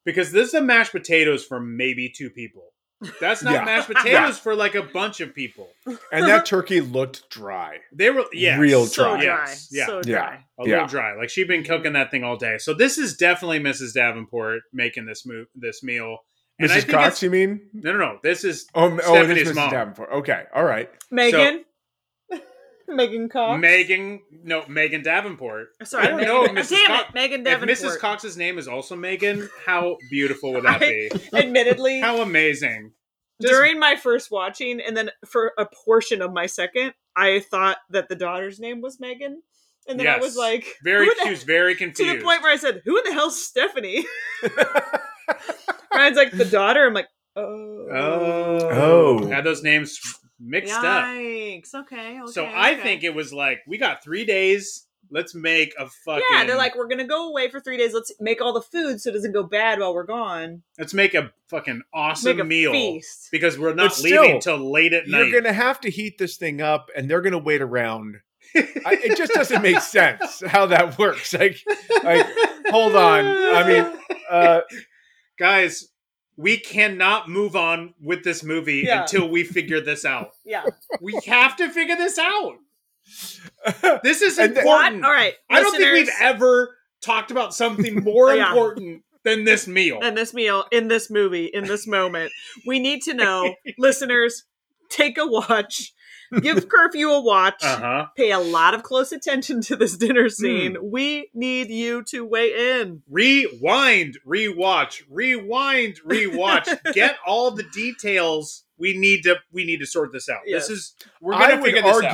S3: Because this is a mashed potatoes for maybe two people. That's not
S1: Yeah.
S3: mashed potatoes for like a bunch of people.
S1: And that turkey looked dry.
S3: They were yes,
S1: Real
S2: So
S1: dry.
S2: dry.
S3: Yes, yeah.
S2: So
S1: Yeah.
S3: a
S1: Yeah.
S3: little dry. Like she'd been cooking that thing all day. So this is definitely Mrs. Davenport making this move this meal. And
S1: Mrs.
S3: think
S1: Cox, you mean?
S3: No, no, no. This is
S1: Oh, m- oh, it
S3: Stephanie's
S1: is Mrs.
S3: mom.
S1: Davenport. Okay, all right.
S2: Megan. Megan Cox.
S3: Megan. No, Megan Davenport.
S2: Sorry,
S3: I don't
S2: Megan-
S3: know if Mrs.
S2: Damn
S3: Cox-
S2: it, Megan Davenport.
S3: If Mrs. Cox's name is also Megan, how beautiful would that be?
S2: Admittedly,
S3: How amazing! Just-
S2: during my first watching, and then for a portion of my second, I thought that the daughter's name was Megan, and then I was like,
S3: very,
S2: who the-
S3: she was very confused.
S2: to the point where I said, "Who in the hell's Stephanie?" Ryan's like the daughter. I'm like, oh,
S3: oh,
S1: Oh.
S3: had those names mixed up.
S2: Yikes. Okay, okay.
S3: So I
S2: okay.
S3: think it was like we got three days. Let's make a fucking.
S2: Yeah, they're like, we're gonna go away for three days. Let's make all the food so it doesn't go bad while we're gone.
S3: let's make a fucking awesome
S2: Make a
S3: meal
S2: feast.
S3: because we're not
S1: But
S3: leaving
S1: still,
S3: till late at night.
S1: You're going to have to heat this thing up, and they're going to wait around. I, it just doesn't make sense how that works. Like, like, hold on. I mean, uh,
S3: guys, we cannot move on with this movie
S2: Yeah.
S3: until we figure this out.
S2: Yeah.
S3: We have to figure this out. This is
S1: And
S3: important.
S2: All right.
S3: I don't think we've ever talked about something more
S2: Yeah.
S3: important than this meal.
S2: in this meal, in this movie, in this moment. We need to know, listeners, take a watch, give curfew a watch.
S3: Uh huh.
S2: Pay a lot of close attention to this dinner scene.
S3: Hmm.
S2: We need you to weigh in.
S3: Rewind, rewatch, rewind, rewatch. Get all the details. We need to. We need to sort this out.
S2: Yes.
S3: This is. We're gonna
S1: would
S3: figure this out.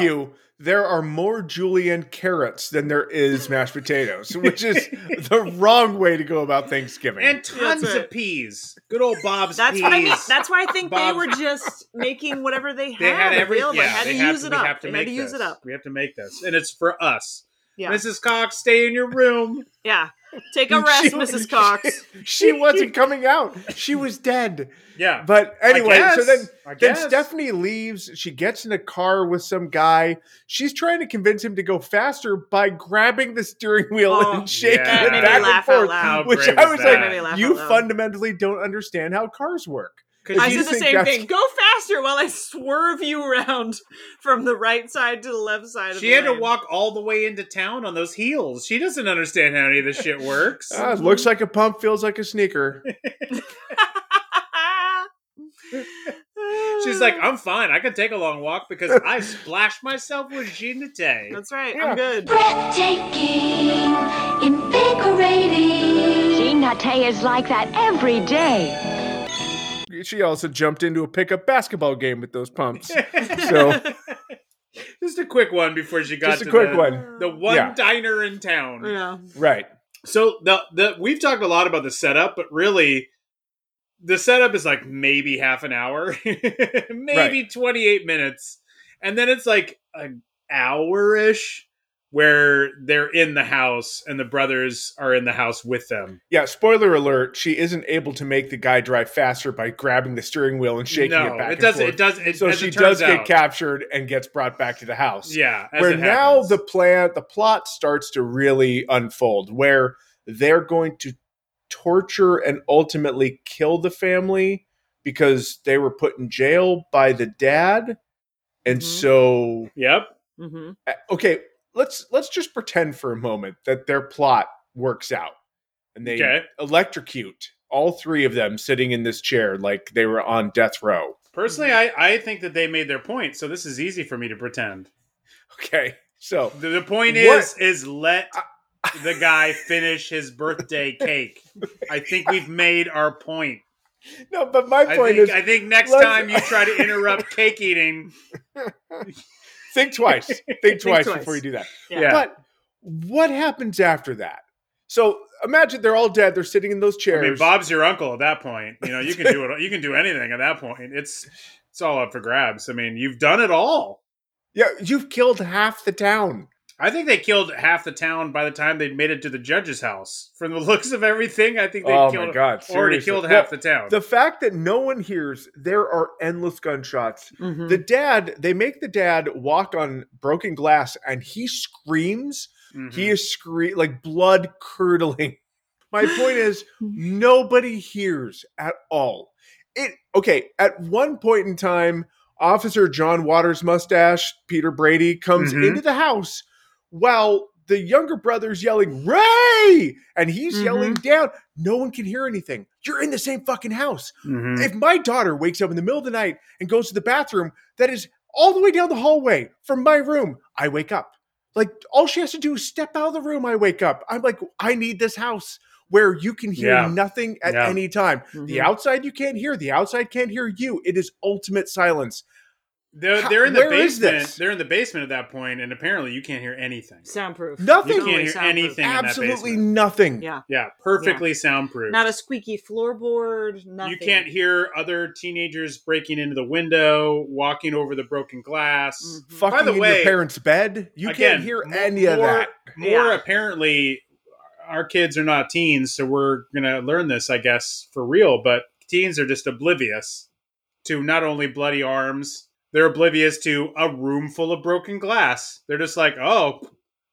S1: Argue there are more julienne carrots than there is mashed potatoes, which is the wrong way to go about Thanksgiving.
S3: and tons
S2: That's right.
S3: of peas. Good old Bob's
S2: That's
S3: peas.
S2: what I mean. That's why I think they were just making whatever they had,
S3: they had every.
S2: available.
S3: Yeah,
S2: they had
S3: they
S2: to
S3: have
S2: use it up.
S3: have to
S2: they
S3: make
S2: had to use
S3: this.
S2: it up.
S3: We have to make this, and it's for us.
S2: Yeah.
S3: Mrs. Cox, stay in your room.
S2: Yeah. Take a rest,
S1: She-
S2: Mrs. Cox.
S1: she wasn't coming out. She was dead.
S3: Yeah.
S1: But anyway, so then then. Stephanie leaves. She gets in a car with some guy. She's trying to convince him to go faster by grabbing the steering wheel
S2: Oh,
S1: and shaking
S3: yeah.
S1: it
S3: That made me
S1: back and forth. Which
S3: great
S1: I
S3: was
S1: was
S3: that?
S1: like,
S2: Made me laugh
S1: you fundamentally don't understand how cars work.
S3: 'Cause
S2: I
S1: you
S2: did the same
S1: that's-
S2: thing. Go faster while I swerve you around from the right side to the left side of
S3: She
S2: the
S3: had to walk all the way into town on those heels. She doesn't understand how any of this shit works.
S1: Ah, it looks like a pump, feels like a sneaker.
S3: She's like, I'm fine. I can take a long walk because I splashed myself with Jean Nate.
S2: That's right.
S1: Yeah.
S2: I'm good.
S7: Breathtaking, invigorating.
S8: Jean Nate is like that every day.
S1: She also jumped into a pickup basketball game with those pumps. So
S3: Just a quick one before she got
S1: just a
S3: to
S1: quick
S3: the,
S1: one.
S3: the one
S1: Yeah.
S3: diner in town.
S2: Yeah.
S1: Right.
S3: So the the we've talked a lot about the setup, but really the setup is like maybe half an hour, maybe 28 minutes. And then it's like an hour ish where they're in the house and the brothers are in the house with them.
S1: Yeah, spoiler alert, she isn't able to make the guy drive faster by grabbing the steering wheel and shaking
S3: no,
S1: it back
S3: it
S1: and
S3: does
S1: forth.
S3: it does it
S1: so she
S3: it turns
S1: does get captured and gets brought back to the house.
S3: Yeah, as
S1: where
S3: it
S1: now the plan, the plot starts to really unfold, where they're going to torture and ultimately kill the family because they were put in jail by the dad, and
S2: Mhm.
S1: so
S3: Yep.
S2: Mm-hmm.
S1: okay, let's let's just pretend for a moment that their plot works out, and they
S3: Okay.
S1: electrocute all three of them sitting in this chair like they were on death row.
S3: Personally, I, I think that they made their point, so this is easy for me to pretend.
S1: Okay, so
S3: The, the point
S1: What-
S3: is, is let the guy finish his birthday cake. I think we've made our point.
S1: no, but my
S3: I
S1: point
S3: think,
S1: is,
S3: I think next time you try to interrupt cake eating,
S1: think twice. Think twice
S2: twice.
S1: before you do that.
S2: Yeah.
S3: Yeah.
S1: But what happens after that? So imagine they're all dead. They're sitting in those chairs.
S3: I mean, Bob's your uncle at that point. You know, you can do it. You can do anything at that point. It's it's all up for grabs. I mean, you've done it all.
S1: yeah, you've killed half the town.
S3: I think they killed half the town by the time they made it to the judge's house. From the looks of everything, I think they
S1: Oh
S3: killed
S1: my god!
S3: already
S1: seriously.
S3: killed
S1: Well,
S3: half the town.
S1: The fact that no one hears, there are endless gunshots.
S2: Mm-hmm.
S1: The dad, they make the dad walk on broken glass, and he screams.
S3: Mhm.
S1: He is scream like blood curdling. My point is, nobody hears at all. It okay. At one point in time, Officer John Waters mustache, Peter Brady, comes
S3: Mhm.
S1: into the house while the younger brother's yelling "Ray!" and he's
S2: Mhm.
S1: yelling down. No one can hear anything. You're in the same fucking house.
S3: Mhm.
S1: If my daughter wakes up in the middle of the night and goes to the bathroom, that is all the way down the hallway from my room, I wake up. Like all she has to do is step out of the room. I wake up. I'm like, I need this house where you can hear
S3: Yeah.
S1: nothing at
S3: Yeah.
S1: any time.
S2: Mm-hmm.
S1: The outside you can't hear. The outside can't hear you. It is ultimate silence.
S3: They're,
S1: How-
S3: they're in the basement. They're in the basement at that point, and apparently you can't hear anything.
S2: Soundproof.
S1: Nothing.
S3: You can't
S2: Totally
S3: hear
S2: soundproof.
S3: anything. in that
S1: Absolutely nothing.
S2: Yeah.
S3: Yeah, perfectly soundproof.
S2: Not a squeaky floorboard. Nothing.
S3: you can't hear other teenagers breaking into the window, walking over the broken glass.
S2: Mhm.
S1: Fucking
S3: By the
S1: in
S3: way,
S1: your parents' bed. You
S3: Again,
S1: can't hear
S3: mo-
S1: any of that.
S3: More
S2: Yeah.
S3: apparently, our kids are not teens, so we're gonna learn this, I guess, for real. But teens are just oblivious to not only bloody arms, they're oblivious to a room full of broken glass. They're just like, oh,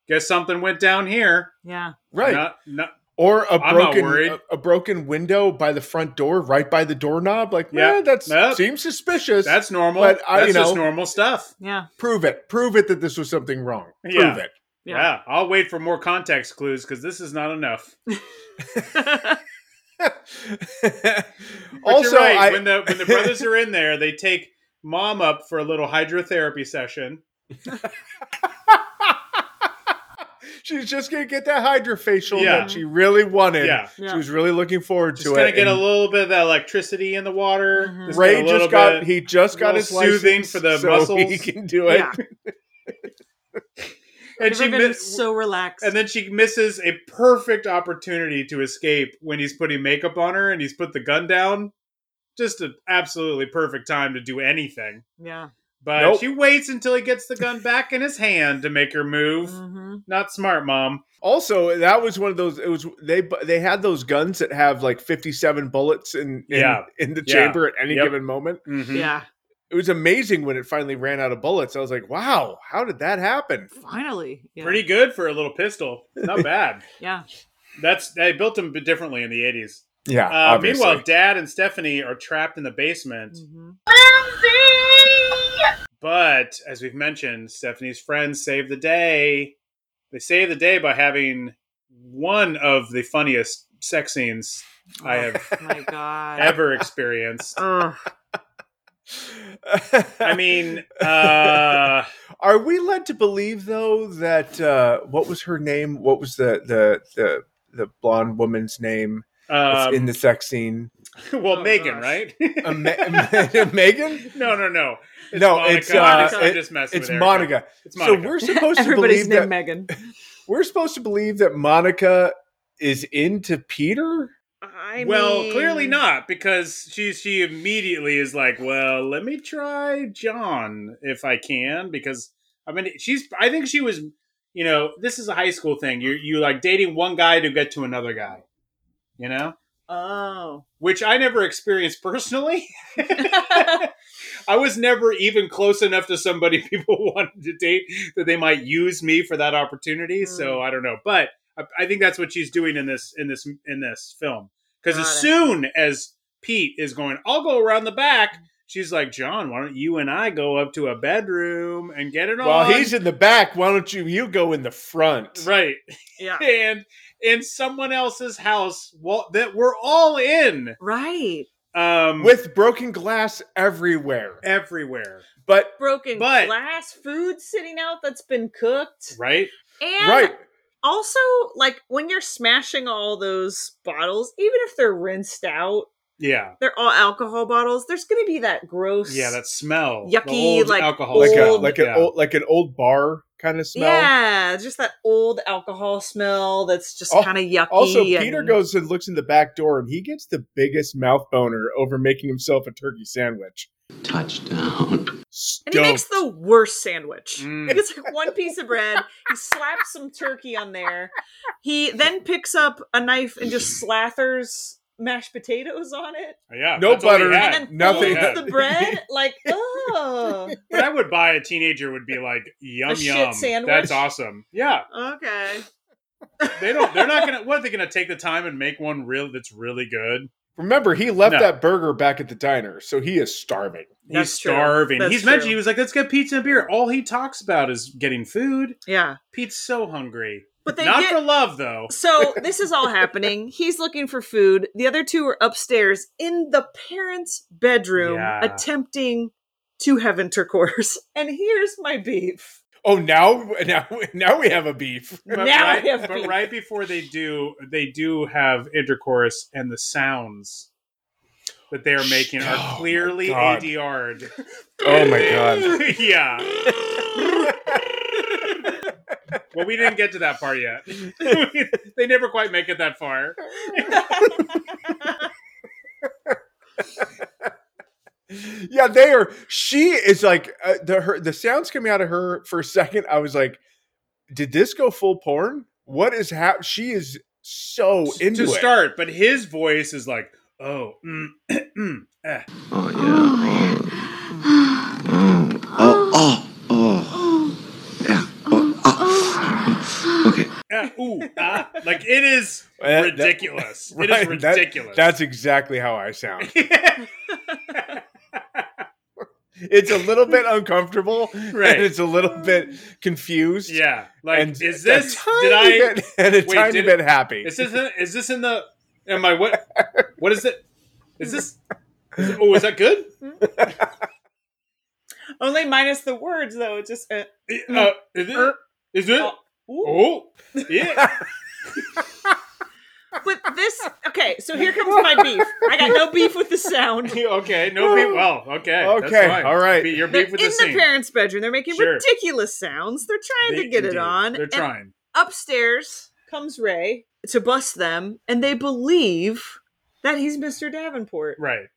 S3: guess something went down here.
S2: Yeah.
S1: Right.
S3: Not, not,
S1: or a
S3: I'm
S1: broken a, a broken window by the front door, right by the doorknob. Like,
S3: Yeah.
S1: yeah, that
S3: Yep.
S1: seems suspicious.
S3: that's normal.
S1: But I-
S3: that's
S1: you
S3: just
S1: know-
S3: normal stuff.
S2: Yeah.
S1: prove it. Prove it that this was something wrong. Prove
S3: Yeah.
S1: it.
S3: Yeah.
S2: Yeah.
S3: I'll wait for more context clues because this is not enough.
S1: Also,
S3: right.
S1: I,
S3: when the when the brothers are in there, they take mom up for a little hydrotherapy session.
S1: she's just gonna get that hydrofacial
S3: Yeah.
S1: that she really wanted.
S3: Yeah.
S2: Yeah.
S1: She was really looking forward to it.
S3: Just
S1: to
S3: gonna
S1: it.
S3: get a little bit of that electricity in the water.
S2: Mhm.
S3: Just
S1: Ray
S3: get a little
S1: just got
S3: bit-
S1: he just got his
S3: soothing for the
S1: so
S3: muscles.
S1: He can do it.
S2: Yeah.
S3: and she
S2: Everybody's
S3: miss,
S2: so relaxed.
S3: and then she misses a perfect opportunity to escape when he's putting makeup on her and he's put the gun down. Just an absolutely perfect time to do anything.
S2: yeah.
S3: But
S1: Nope.
S3: she waits until he gets the gun back in his hand to make her move.
S2: Mm-hmm.
S3: Not smart, mom.
S1: Also, that was one of those. It was they they had those guns that have like fifty seven bullets in, in
S3: Yeah.
S1: in the
S3: Yeah.
S1: chamber at any
S3: Yep.
S1: given moment.
S3: Mhm.
S2: Yeah,
S1: It was amazing when it finally ran out of bullets. I was like, wow, how did that happen?
S2: finally. Yeah.
S3: Pretty good for a little pistol. Not bad.
S2: Yeah.
S3: That's they built them differently in the eighties.
S1: Yeah.
S3: Uh,
S1: obviously.
S3: meanwhile, Dad and Stephanie are trapped in the basement.
S2: Mhm.
S3: But as we've mentioned, Stephanie's friends save the day. They save the day by having one of the funniest sex scenes I have
S2: Oh my God.
S3: ever experienced. I mean, uh,
S1: are we led to believe though that uh, what was her name? What was the the the the blonde woman's name that's
S3: um,
S1: in the sex scene?
S3: well,
S2: Oh,
S3: Megan,
S2: gosh.
S3: right?
S1: Uh, Ma- Megan?
S3: no, no, no. It's
S1: no,
S3: Monica.
S1: it's uh,
S3: I'm just,
S1: it-
S3: just messing
S1: it's
S3: with Erica.
S1: Monica.
S3: It's
S1: So we're supposed to
S2: Everybody's
S1: believe that
S2: Megan.
S1: we're supposed to believe that Monica is into Peter.
S2: I
S3: well,
S2: mean-
S3: clearly not because she she immediately is like, well, let me try John if I can because I mean she's I think she was you know this is a high school thing you you like dating one guy to get to another guy, you know,
S2: Oh.
S3: which I never experienced personally. I was never even close enough to somebody people wanted to date that they might use me for that opportunity. So hmm. I don't know, but I, I think that's what she's doing in this in this in this film. Because as
S2: it.
S3: soon as Pete is going, I'll go around the back. Mm. She's like, John, why don't you and I go up to a bedroom and get it on?
S1: While he's in the back, why don't you you go in the front?
S3: right,
S2: Yeah.
S3: and in someone else's house well, that we're all in,
S2: Right.
S3: um,
S1: With broken glass everywhere.
S3: everywhere,
S1: But
S2: Broken
S3: But-
S2: glass food sitting out that's been cooked.
S3: right?
S2: And
S1: right.
S2: also, like when you're smashing all those bottles, even if they're rinsed out,
S3: Yeah,
S2: they're all alcohol bottles, there's gonna be that gross
S3: yeah, that smell,
S2: Yucky,
S3: old
S2: like,
S3: alcohol,
S1: Like a
S2: Old-
S1: like an
S3: Yeah.
S1: old like an old bar kind of smell.
S2: Yeah, just that old alcohol smell that's just kind of yucky.
S1: Also,
S2: and-
S1: Peter goes and looks in the back door, and he gets the biggest mouth boner over making himself a turkey sandwich.
S6: Touchdown.
S2: and he makes the worst sandwich.
S3: Mm.
S2: It's like one piece of bread. He slaps some turkey on there. He then picks up a knife and just slathers mashed potatoes on it, oh,
S3: yeah,
S1: No
S3: that's all he
S1: butter,
S3: had.
S2: and then
S1: Nothing.
S2: folds the bread. Like, oh,
S3: What I would buy a teenager would be like, yum
S2: A
S3: yum.
S2: sandwich?
S3: That's awesome. Yeah,
S2: okay.
S3: they don't. They're not gonna. What are they gonna take the time and make one real that's really good?
S1: Remember, he left
S3: No.
S1: that burger back at the diner, so he is starving.
S3: He's
S2: That's true.
S3: starving.
S2: That's
S3: He's mentioned he was like, let's get pizza and beer. All he talks about is getting food.
S2: Yeah,
S3: Pete's so hungry.
S2: But they
S3: Not
S2: get.
S3: for love though.
S2: so this is all happening. He's looking for food. The other two are upstairs in the parents' bedroom,
S3: Yeah.
S2: attempting to have intercourse. And here's my beef.
S1: Oh, now now now we have a beef.
S3: But
S2: Now
S3: right,
S2: we have
S3: but
S2: beef.
S3: right before they do, they do have intercourse, and the sounds that they are making
S1: Oh,
S3: are
S1: my
S3: clearly ADR'd.
S1: Oh my god.
S3: yeah. Well, we didn't get to that part yet. they never quite make it that far.
S1: yeah, they are. She is like uh, the her the sounds coming out of her for a second. I was like, did this go full porn? What is hap? She is so into
S3: to
S1: it.
S3: start, but his voice is like, oh, mm, mm, eh.
S6: Oh, yeah. Oh, oh, oh. Yeah. Oh,
S3: ooh, ah. like it is
S1: Uh, that-
S3: ridiculous.
S1: Right,
S3: it is
S1: that-
S3: ridiculous.
S1: that's exactly how I sound. It's a little bit uncomfortable,
S3: Right.
S1: And it's a little bit confused.
S3: yeah. Like,
S1: and
S3: is
S1: a
S3: this? Did I?
S1: bit, and a
S3: wait,
S1: tiny
S3: did
S1: bit happy?
S3: Is this? In, is this in the? Am I what? What is it? Is this? Is it oh, is that good?
S2: Only minus the words, though. It's just. Uh,
S3: Uh, is it? Is it?
S2: Oh, ooh.
S3: Oh, yeah.
S2: But this. Okay, so here comes my beef. I got no beef with the sound.
S3: okay, no beef. Well, okay,
S1: Okay,
S3: that's fine.
S1: all right.
S3: Be- Your
S2: They're
S3: beef with
S2: in
S3: the
S2: the
S3: scene.
S2: parents' bedroom. They're making
S3: Sure.
S2: ridiculous sounds. They're trying
S3: They-
S2: to get it on.
S3: They're
S2: And
S3: trying.
S2: upstairs comes Ray to bust them, and they believe that he's Mr. Davenport.
S3: Right.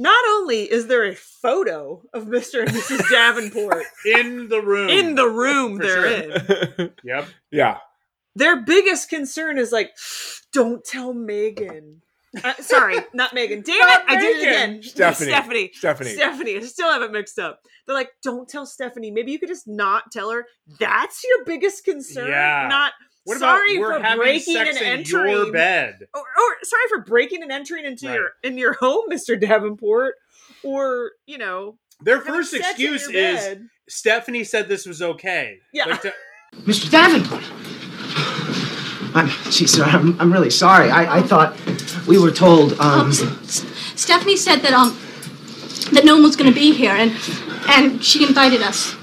S2: Not only is there a photo of Mr. and Mrs. Davenport
S3: in the room.
S2: in the room
S3: For
S2: they're
S3: sure.
S2: in,
S3: Yep.
S1: yeah.
S2: their biggest concern is like, don't tell Megan. Uh, sorry, not Megan. Damn
S3: Not
S2: it, I did it again.
S1: Stephanie.
S2: Stephanie.
S1: Stephanie.
S2: Stephanie. I still have it mixed up. They're like, don't tell Stephanie. Maybe you could just not tell her. That's your biggest concern.
S3: Yeah.
S2: Not
S3: What
S2: sorry
S3: about we're
S2: for
S3: having
S2: breaking
S3: sex
S2: and
S3: in
S2: entering
S3: your bed?
S2: or, or sorry for breaking and entering into
S3: Right.
S2: your in your home, Mr. Davenport, or you know,
S3: Their first excuse
S2: your
S3: is
S2: bed.
S3: Stephanie said this was okay.
S2: Yeah.
S3: Like to-
S12: Mr. Davenport. I'm, gee, sir, I'm, I'm really sorry. I, I thought we were told, um,
S5: Stephanie said that um that no one was going to be here, and and she invited us.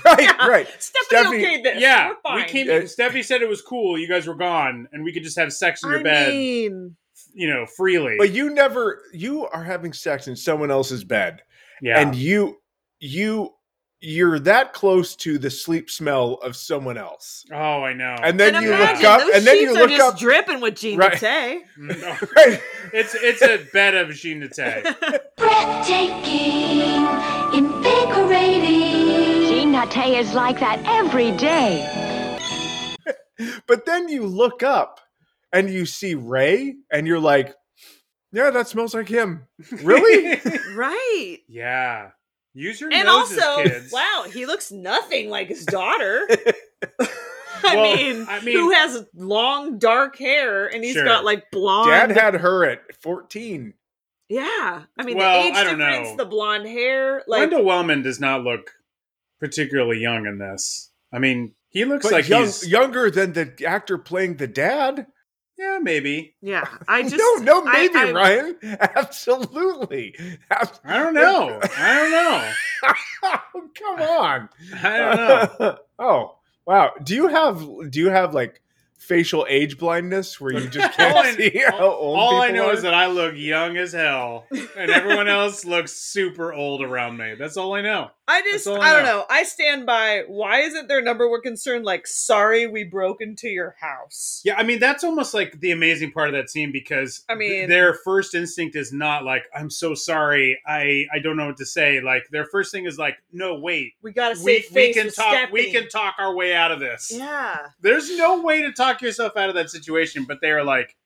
S1: Right, right.
S2: Stephanie, okayed this.
S3: yeah,
S2: We're fine.
S3: we came. Stephanie said it was cool. You guys were gone, and we could just have sex in your
S2: I
S3: bed,
S2: mean,
S3: you know, freely.
S1: But you never you are having sex in someone else's bed.
S3: yeah,
S1: And you you you're that close to the sleep smell of someone else.
S3: oh, I know.
S1: And then
S2: and
S1: you
S2: imagine,
S1: look up
S2: those
S1: and then
S2: sheets
S1: you
S2: are
S1: look
S2: just
S1: up
S2: dripping with Jean
S1: Right.
S2: Tay.
S3: Mm, no,
S1: right.
S3: it's it's a bed of Jean Nate.
S7: Breathtaking, invigorating.
S8: Jean is like that every day.
S1: But then you look up and you see Ray and you're like, yeah, that smells like him. Really?
S2: right.
S3: yeah, use your
S2: And
S3: noses,
S2: also,
S3: kids.
S2: wow, he looks nothing like his daughter. I,
S3: Well,
S2: mean,
S3: I mean-
S2: who has long dark hair and he's
S3: Sure.
S2: got like blonde.
S1: Dad had her at 14.
S2: yeah, I mean
S3: Well,
S2: the age
S3: I don't
S2: difference,
S3: know.
S2: the blonde hair, like
S3: Wendell Wellman does not look particularly young in this. I mean, he looks
S1: But
S3: like
S1: young,
S3: he's
S1: younger than the actor playing the dad.
S3: yeah, maybe.
S2: yeah. I just
S1: no, no,
S2: I-
S1: maybe,
S2: I-
S1: Ryan. Absolutely.
S3: I don't know. I don't know.
S1: Oh, come on.
S3: I don't know.
S1: oh, wow. Do you have do you have like facial age blindness where you just can't
S3: I,
S1: see how old
S3: all I know
S1: are?
S3: is that I look young as hell, and everyone else looks super old around me. That's all I know.
S2: I just, I,
S3: I
S2: don't
S3: know.
S2: I stand by. Why isn't their number one concern like, sorry, we broke into your house?
S3: Yeah, I mean that's almost like the amazing part of that scene because
S2: I mean-
S3: their first instinct is not like I'm so sorry, I I don't know what to say. Like their first thing is like, no, wait,
S2: We gotta
S3: we, we can talk we can talk our way out of this.
S2: Yeah.
S3: There's no way to talk yourself out of that situation, but they are like,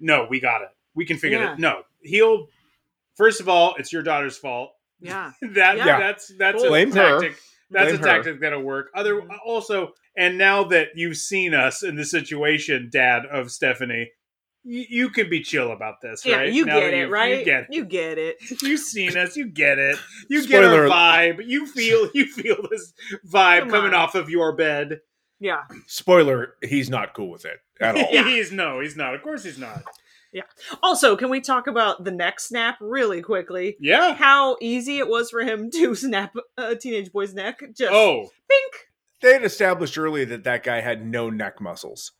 S3: no, we got it. We can figure
S2: Yeah.
S3: it. No, he'll. First of all, it's your daughter's fault.
S2: Yeah.
S3: that
S2: Yeah.
S3: that's that's a
S1: Blame her.
S3: tactic. That's
S1: Blame
S3: a
S1: her.
S3: tactic that'll work. Other
S2: Mm-hmm.
S3: also, and now that you've seen us in the situation, Dad of Stephanie, you, you can be chill about this,
S2: Yeah,
S3: right?
S2: you
S3: Now
S2: get
S3: that
S2: it,
S3: you've-
S2: right?
S3: You get it.
S2: You get it.
S3: You've seen us. You get it. You get
S1: Spoiler-
S3: our vibe. You feel you feel this vibe
S2: Come
S3: coming
S2: on.
S3: off of your bed.
S2: Yeah.
S1: Spoiler, he's not cool with it at all.
S2: Yeah.
S3: He's no, he's not. Of course, he's not.
S2: Also, can we talk about the neck snap really quickly?
S3: Yeah.
S2: How easy it was for him to snap a teenage boy's neck. Just
S3: Oh,
S2: pink.
S1: They had established early that that guy had no neck muscles.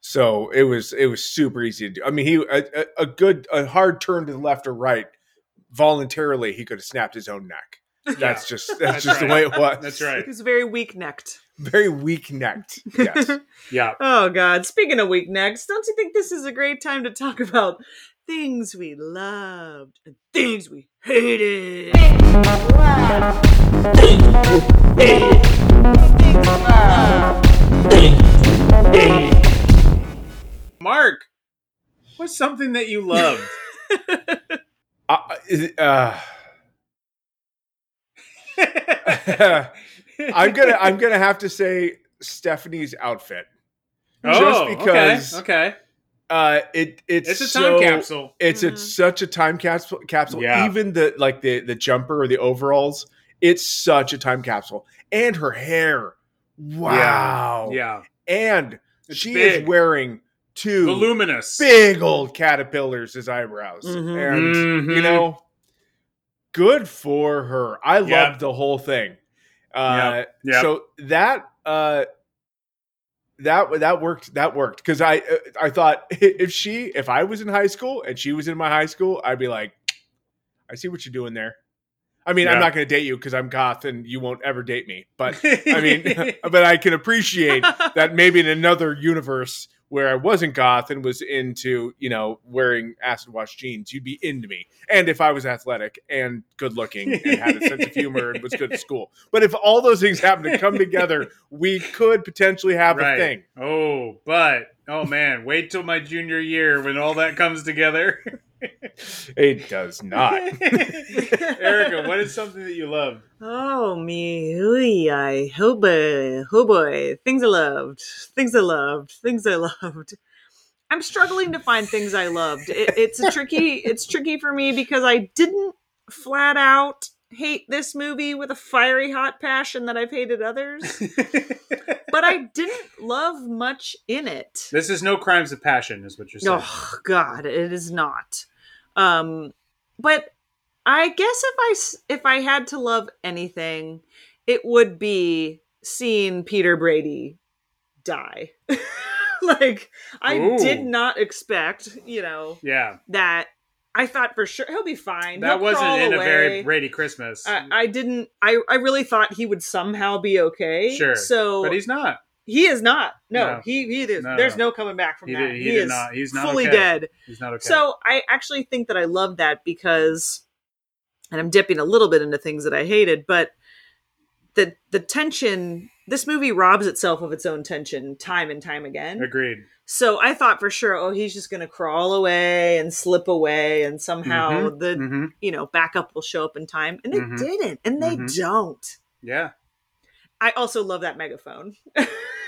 S1: So it was it was super easy to do. I mean, he a, a, a good a hard turn to the left or right voluntarily he could have snapped his own neck. That's just that's,
S3: That's
S1: just
S3: right.
S1: the way it was.
S3: That's right.
S2: He was very weak necked.
S1: Very weak necked. Yes.
S3: Yeah.
S2: Oh God! Speaking of weak necks, don't you think this is a great time to talk about things we loved and things we hated?
S3: Marc, what's something that you loved?
S1: uh, is it- uh, I'm gonna I'm gonna have to say Stephanie's outfit.
S3: oh,
S1: Just because-
S3: okay, okay.
S1: Uh, it it's
S3: It's a time
S1: so-
S3: capsule.
S1: It's
S2: Mhm.
S1: it's such a time capsule. Capsule.
S3: Yeah.
S1: Even the like the the jumper or the overalls. It's such a time capsule. And her hair. Wow.
S3: Yeah,
S1: And
S3: It's
S1: she
S3: big.
S1: is wearing two
S3: voluminous.
S1: big old caterpillars as eyebrows.
S2: Mhm.
S1: And
S3: Mhm.
S1: you know, good for her. I
S3: Yeah.
S1: loved the whole thing. Uh
S3: Yep. Yep.
S1: so that uh that that worked that worked because I uh, I thought if she if I was in high school and she was in my high school I'd be like I see what you're doing there. I mean, I'm not going to date you because I'm goth and you won't ever date me. But I mean, but I can appreciate that maybe in another universe where I wasn't goth and was into, you know, wearing acid wash jeans, you'd be into me. And if I was athletic and good looking and had a sense of humor and was good at school. But if all those things happen to come together, we could potentially have a thing.
S3: Oh, but oh man, wait till my junior year when all that comes together.
S1: It does not.
S3: Erica, what is something that you love?
S2: Oh me, ooh, I oh uh, boy, oh boy, things I loved, things I loved, things I loved. I'm struggling to find things I loved. It, it's a tricky, it's tricky for me because I didn't flat out hate this movie with a fiery hot passion that I've hated others, but I didn't love much in it.
S3: This is no crimes of passion, is what you're saying.
S2: Oh God, it is not. Um, but I guess if I if I had to love anything, it would be seeing Peter Brady die. like I
S3: Ooh.
S2: did not expect, you know,
S3: Yeah,
S2: that. I thought for sure he'll be fine.
S3: that
S2: He'll
S3: wasn't in a very Brady Christmas.
S2: I, I didn't. I I really thought he would somehow be okay.
S3: sure,
S2: So
S3: but he's not.
S2: He is not. No,
S3: No.
S2: he he is.
S3: No,
S2: There's
S3: no.
S2: coming back from
S3: He
S2: that.
S3: did- he
S2: he is
S3: not- he's not
S2: fully
S3: okay.
S2: dead.
S3: He's not okay.
S2: So I actually think that I love that because, and I'm dipping a little bit into things that I hated, but the the tension. This movie robs itself of its own tension time and time again.
S3: agreed.
S2: So I thought for sure, oh, he's just going to crawl away and slip away, and somehow
S3: Mhm,
S2: the
S3: mhm.
S2: you know backup will show up in time, and they
S3: Mhm.
S2: didn't, and they
S3: Mhm.
S2: don't.
S3: Yeah,
S2: I also love that megaphone.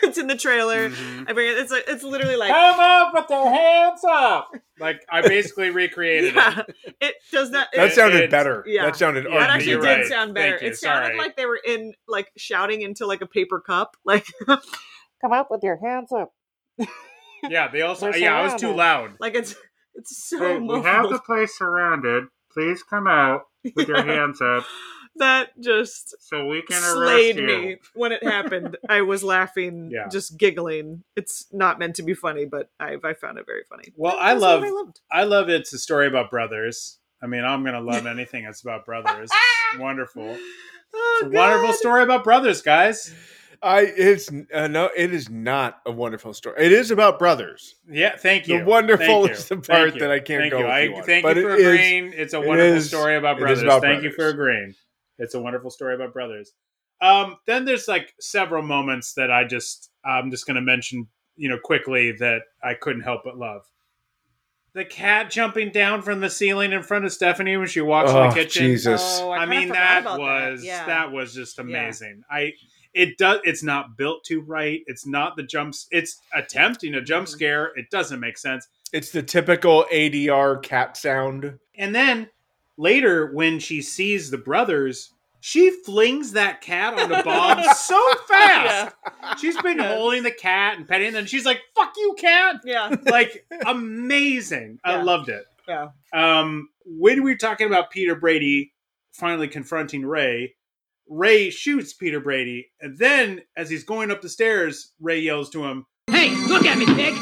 S2: it's in the trailer.
S3: Mhm.
S2: I bring it. It's a, it's literally like
S3: come up with their hands up. Like I basically recreated
S2: yeah,
S3: it.
S2: it does not.
S1: That
S2: it-
S1: sounded
S3: it's-
S1: better.
S2: yeah.
S1: That sounded
S3: Yeah,
S2: that
S1: ugly.
S2: actually
S3: you're
S2: did
S3: right.
S2: sound better.
S3: Thank you.
S2: It sounded
S3: Sorry.
S2: like they were in like shouting into like a paper cup, like "Come up with your hands up."
S3: Yeah, they also.
S2: We're
S3: Yeah, I was too loud.
S2: Like it's it's so
S3: Hey, we have the place surrounded. Please come out with your hands up
S2: that just
S3: so we can
S2: slayed
S3: arrest you.
S2: me when it happened. I was laughing,
S3: Yeah.
S2: just giggling. It's not meant to be funny, but I I found it very funny.
S3: Well, I love,
S2: I loved.
S3: I love it's a story about brothers. I mean, I'm gonna love anything that's about brothers. Wonderful,
S2: Oh,
S3: it's a wonderful story about brothers, guys.
S1: I it's uh, no, it is not a wonderful story. It is about brothers.
S3: Yeah, thank you.
S1: The wonderful
S3: Thank you.
S1: is the part that I can't
S3: thank
S1: go
S3: You.
S1: with
S3: I
S1: you on.
S3: thank
S1: But
S3: you for
S1: it is-
S3: agreeing. it's a wonderful
S1: is-
S3: story about brothers.
S1: about
S3: thank you for agreeing. It's a wonderful story about brothers. Um, then there's like several moments that I just I'm just gonna mention, you know, quickly that I couldn't help but love. The cat jumping down from the ceiling in front of Stephanie when she walks in
S1: Oh,
S3: the kitchen.
S1: Jesus.
S2: Oh, I,
S3: I, mean that
S2: about
S3: was
S2: yeah.
S3: that was just amazing. I it does it's not built to right. It's not the jumps. It's attempting a jump
S2: Mhm.
S3: scare. It doesn't make sense.
S1: It's the typical ADR cat sound.
S3: And then later, when she sees the brothers, she flings that cat onto Bob so fast. She's been
S2: Yeah.
S3: holding the cat and petting it, and she's like, "Fuck you, cat!"
S2: yeah,
S3: Like amazing. I loved it.
S2: yeah.
S3: Um, when we were talking about Peter Brady finally confronting Ray, Ray shoots Peter Brady, and then as he's going up the stairs, Ray yells to him,
S10: Hey, look at me, pig!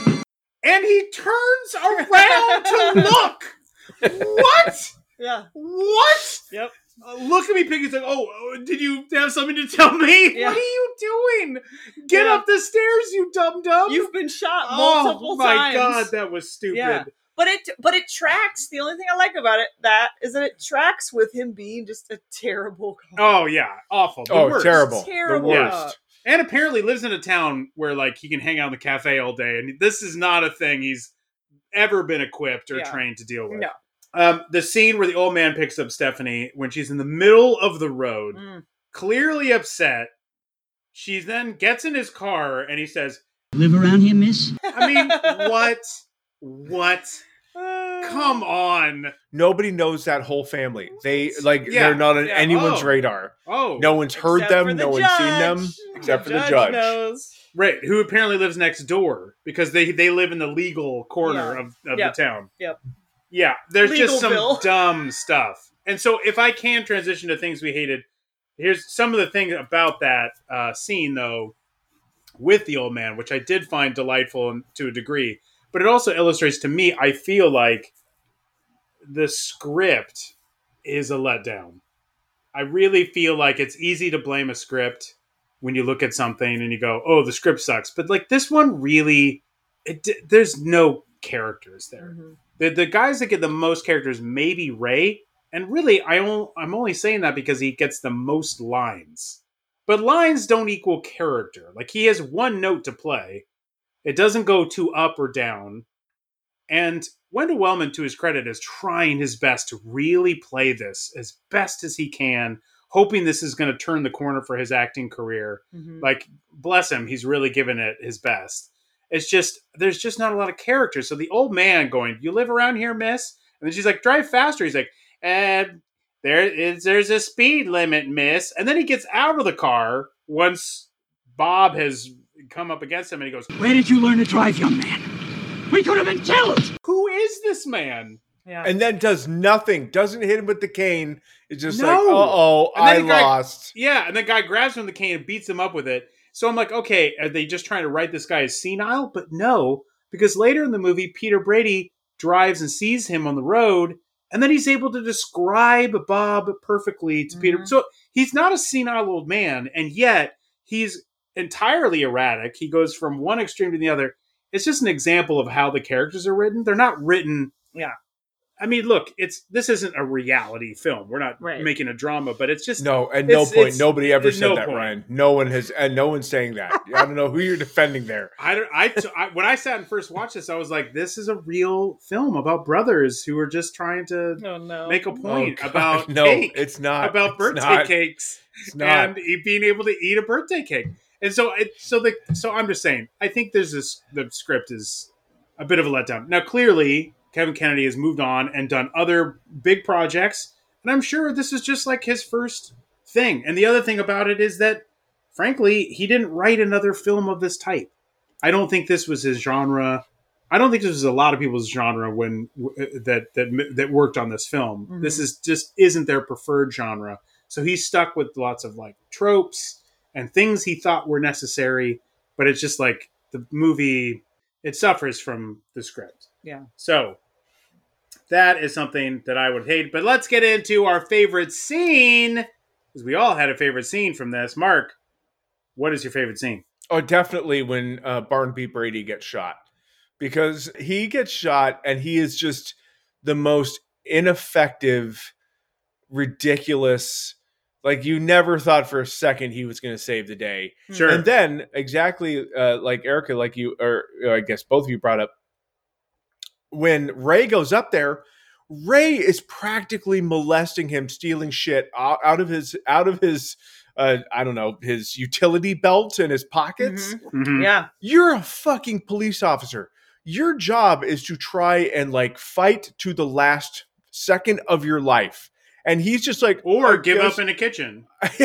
S3: and he turns around to look. What?
S2: Yeah.
S3: What?
S2: Yep.
S3: Uh, look at me, Piggy's like, oh, oh, did you have something to tell me?
S2: Yeah.
S3: What are you doing? Get
S2: Yeah.
S3: up the stairs, you dum dum.
S2: You've been shot multiple times.
S3: oh my
S2: times.
S3: god, that was stupid.
S2: Yeah. But it but it tracks. The only thing I like about it that is that it tracks with him being just a terrible cop.
S3: Oh yeah, awful. The
S1: oh,
S3: worst.
S1: terrible.
S2: Terrible.
S1: The
S3: Yeah. And apparently lives in a town where like he can hang out in the cafe all day, and this is not a thing he's ever been equipped or
S2: Yeah.
S3: trained to deal with.
S2: No.
S3: Um, the scene where the old man picks up Stephanie when she's in the middle of the road,
S2: Mm.
S3: clearly upset. She then gets in his car and he says,
S10: Live around here, miss?
S3: I mean, what? What? Come on.
S1: Nobody knows that whole family. They like
S3: Yeah,
S1: they're not on
S2: yeah.
S1: anyone's
S3: Oh.
S1: radar.
S3: Oh.
S1: No one's heard
S2: Except
S1: them.
S2: the
S1: No one's seen them
S2: judge.
S1: except for the judge.
S2: knows.
S3: Right, who apparently lives next door because they they live in the legal corner
S2: Yeah.
S3: of, of
S2: Yep.
S3: the town.
S2: Yep.
S3: Yeah, there's just some
S2: Legalville.
S3: dumb stuff. And so if I can transition to things we hated, here's some of the things about that uh, scene though with the old man, which I did find delightful to a degree. But it also illustrates to me, I feel like the script is a letdown. I really feel like it's easy to blame a script when you look at something and you go, "Oh, the script sucks." But like this one really it, there's no characters there.
S2: Mhm.
S3: The the guys that get the most characters maybe Ray, and really I on, I'm only saying that because he gets the most lines. But lines don't equal character. Like he has one note to play. It doesn't go too up or down. And Wendell Wellman, to his credit, is trying his best to really play this as best as he can, hoping this is going to turn the corner for his acting career.
S2: Mhm.
S3: Like, bless him, he's really given it his best. It's just, there's just not a lot of characters. So the old man going, You live around here, miss? And then she's like, Drive faster. He's like, "And there is, There's a speed limit, miss. And then he gets out of the car once Bob has come up against him and he goes,
S10: Where did you learn to drive, young man? We could have been killed.
S3: Who is this man?
S2: Yeah.
S1: and then does nothing. Doesn't hit him with the cane. It's just
S3: No.
S1: like, uh oh,
S3: And then
S1: I
S3: guy-
S1: lost.
S3: Yeah, and the guy grabs him with the cane and beats him up with it. So I'm like, okay, are they just trying to write this guy as senile? But no, because later in the movie, Peter Brady drives and sees him on the road, and then he's able to describe Bob perfectly to Peter.
S2: Mhm.
S3: So he's not a senile old man, and yet he's entirely erratic. He goes from one extreme to the other. It's just an example of how the characters are written. They're not written.
S2: Yeah.
S3: I mean, look, it's this isn't a reality film. We're not
S2: Right.
S3: making a drama, but it's just
S1: No, at no point, nobody ever said
S3: no
S1: that,
S3: point.
S1: Ryan. No one has, and no one's saying that. I don't know who you're defending there.
S3: I, don't- I, I- when I sat and first watched this, I was like, "This is a real film about brothers who are just trying to
S2: Oh no.
S3: make a point
S1: Oh,
S3: about
S1: no,
S3: cake,
S1: it's not
S3: about
S1: It's
S3: birthday
S1: not.
S3: cakes,
S1: It's not.
S3: and e- being able to eat a birthday cake." And so, it, so the, so I'm just saying, I think there's this. The script is a bit of a letdown. Now, clearly, Kevin Kennedy has moved on and done other big projects, and I'm sure this is just like his first thing. And the other thing about it is that, frankly, he didn't write another film of this type. I don't think this was his genre. I don't think this was a lot of people's genre when that that that worked on this film.
S2: Mhm.
S3: This is just isn't their preferred genre. So he's stuck with lots of like tropes and things he thought were necessary, but it's just like the movie it suffers from the script.
S2: Yeah.
S3: So that is something that I would hate. But let's get into our favorite scene because we all had a favorite scene from this. Marc, what is your favorite scene?
S1: Oh, definitely when uh, Barnaby Brady gets shot because he gets shot and he is just the most ineffective, ridiculous. Like you never thought for a second he was going to save the day.
S3: Sure.
S1: And then exactly uh, like Erica, like you, or uh, I guess both of you brought up, when Ray goes up there, Ray is practically molesting him, stealing shit out, out of his out of his uh, I don't know his utility belt in his pockets.
S3: Mhm.
S2: Yeah.
S1: You're a fucking police officer. Your job is to try and like fight to the last second of your life. And he's just like,
S3: Or
S1: "I
S3: give
S1: guess-
S3: up in a kitchen.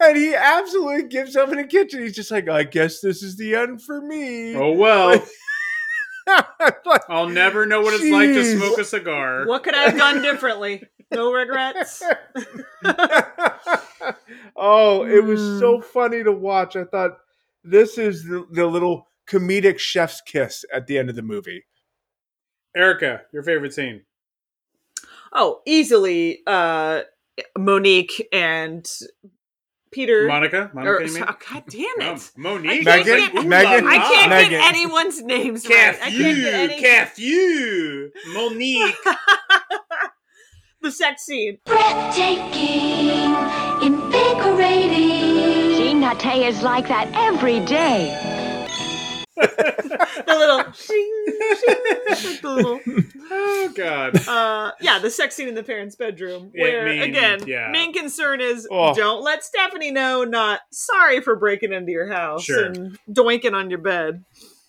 S1: and he absolutely gives up in the kitchen. He's just like, I guess this is the end for me.
S3: Oh well.
S1: Like,
S3: I'll never know what it's like to smoke a cigar.
S2: what could I have done differently? No regrets.
S1: oh, it was
S2: Hmm.
S1: so funny to watch. I thought this is the, the little comedic chef's kiss at the end of the movie.
S3: Erica, your favorite scene?
S2: Oh, easily uh Monique and Peter
S3: Monica? Monica,
S2: or,
S3: you mean?
S2: oh, God damn it.
S3: Monique.
S2: I can't
S1: Megan?
S2: get-
S1: Megan?
S2: I can't
S1: Megan.
S2: get anyone's names right. I can't get any
S3: Cathy, Monique.
S2: the sex scene.
S7: Breathtaking, invigorating.
S8: Jean Nate is like that every day.
S2: The little shing, shing, the little
S3: oh God.
S2: uh yeah, the sex scene in the parents' bedroom. Where
S3: main-
S2: again,
S3: yeah.
S2: main concern is
S1: Oh.
S2: don't let Stephanie know, not sorry for breaking into your house
S3: Sure.
S2: and doinking on your bed.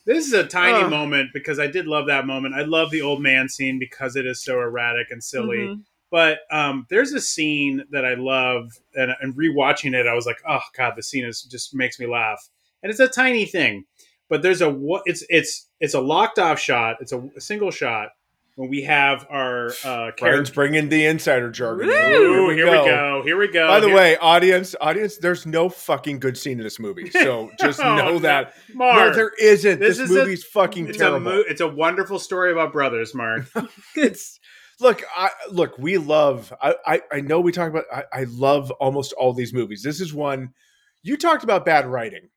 S3: This is a tiny
S2: Ugh.
S3: moment because I did love that moment. I love the old man scene because it is so erratic and silly.
S2: Mhm.
S3: But um, there's a scene that I love, and, and rewatching it, I was like, "Oh God, the scene is just makes me laugh." And it's a tiny thing, but there's a it's it's it's a locked off shot. It's a, a single shot when we have our uh,
S1: Brian's bringing the insider jargon.
S3: Ooh, here we go. Here we go.
S1: By the
S3: Here-
S1: way, audience, audience, there's no fucking good scene in this movie. So just
S3: Oh,
S1: know that.
S3: Marc,
S1: no, there isn't.
S3: this
S1: This,
S3: is a-
S1: movie's fucking
S3: it's
S1: terrible.
S3: a mo- it's a wonderful story about brothers, Marc.
S1: it's look, I look, we love I I, I know we talk about I, I love almost all these movies. This is one you talked about bad writing,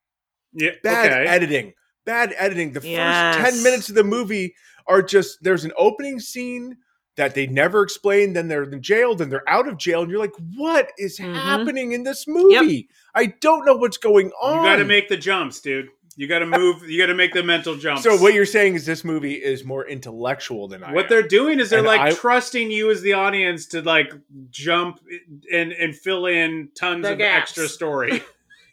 S3: yeah,
S1: bad
S3: okay.
S1: editing, bad editing. The
S2: Yes.
S1: first 10 minutes of the movie are just there's an opening scene that they never explain, then they're in jail, then they're out of jail, and you're like, what is
S2: Mhm.
S1: happening in this movie? I don't know what's going on.
S3: You got to make the jumps, dude. You got to move. you got to make the mental jumps.
S1: so what you're saying is this movie is more intellectual than I
S3: what
S1: am.
S3: they're doing is they're
S1: And
S3: like
S1: I-
S3: trusting you as the audience to like jump and and fill in tons of
S2: gaps.
S3: extra story.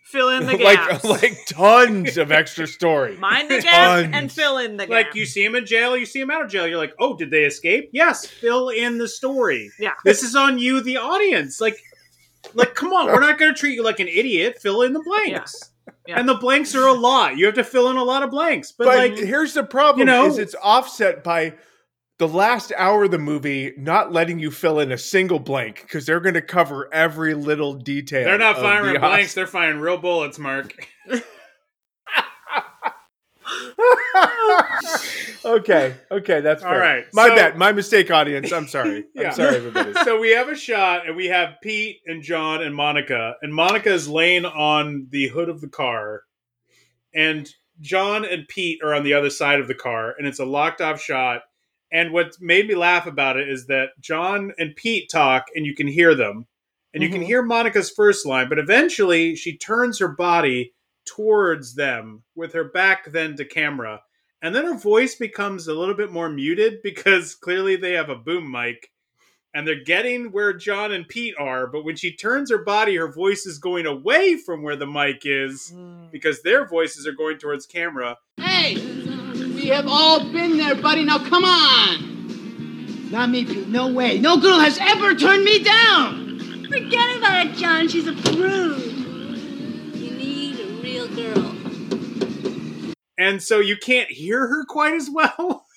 S2: Fill in the
S1: like
S2: gaps.
S1: like tons of extra story.
S2: Mind the gap and fill in the gap.
S3: like you see him in jail, you see him out of jail. You're like, oh, did they escape? Yes. Fill in the story.
S2: Yeah.
S3: This is on you, the audience. Like, like come on, we're not going to treat you like an idiot. Fill in the blanks.
S2: Yeah.
S3: And the blanks are a lot. You have to fill in a lot of blanks. But,
S1: But
S3: like,
S1: here's the problem:
S3: you know-
S1: is it's offset by the last hour of the movie not letting you fill in a single blank because they're going to cover every little detail.
S3: they're not firing
S1: the
S3: blanks. They're firing real bullets, Marc.
S1: okay, okay, that's
S3: All
S1: fair.
S3: right,
S1: My
S3: so-
S1: bad, my mistake, audience. I'm sorry.
S3: Yeah.
S1: I'm sorry, everybody.
S3: so we have a shot, and we have Pete and John and Monica, and Monica is laying on the hood of the car, and John and Pete are on the other side of the car, and it's a locked off shot. And what made me laugh about it is that John and Pete talk, and you can hear them, and you can
S1: Mhm.
S3: hear Monica's first line, but eventually she turns her body towards them with her back then to camera. And then her voice becomes a little bit more muted because clearly they have a boom mic and they're getting where John and Pete are. But when she turns her body, her voice is going away from where the mic is because their voices are going towards camera.
S13: Hey, we have all been there, buddy. Now come on. Not me, Pete. No way. No girl has ever turned me down.
S5: Forget about it, John. She's a prude. You need a real girl.
S3: And so you can't hear her quite as well.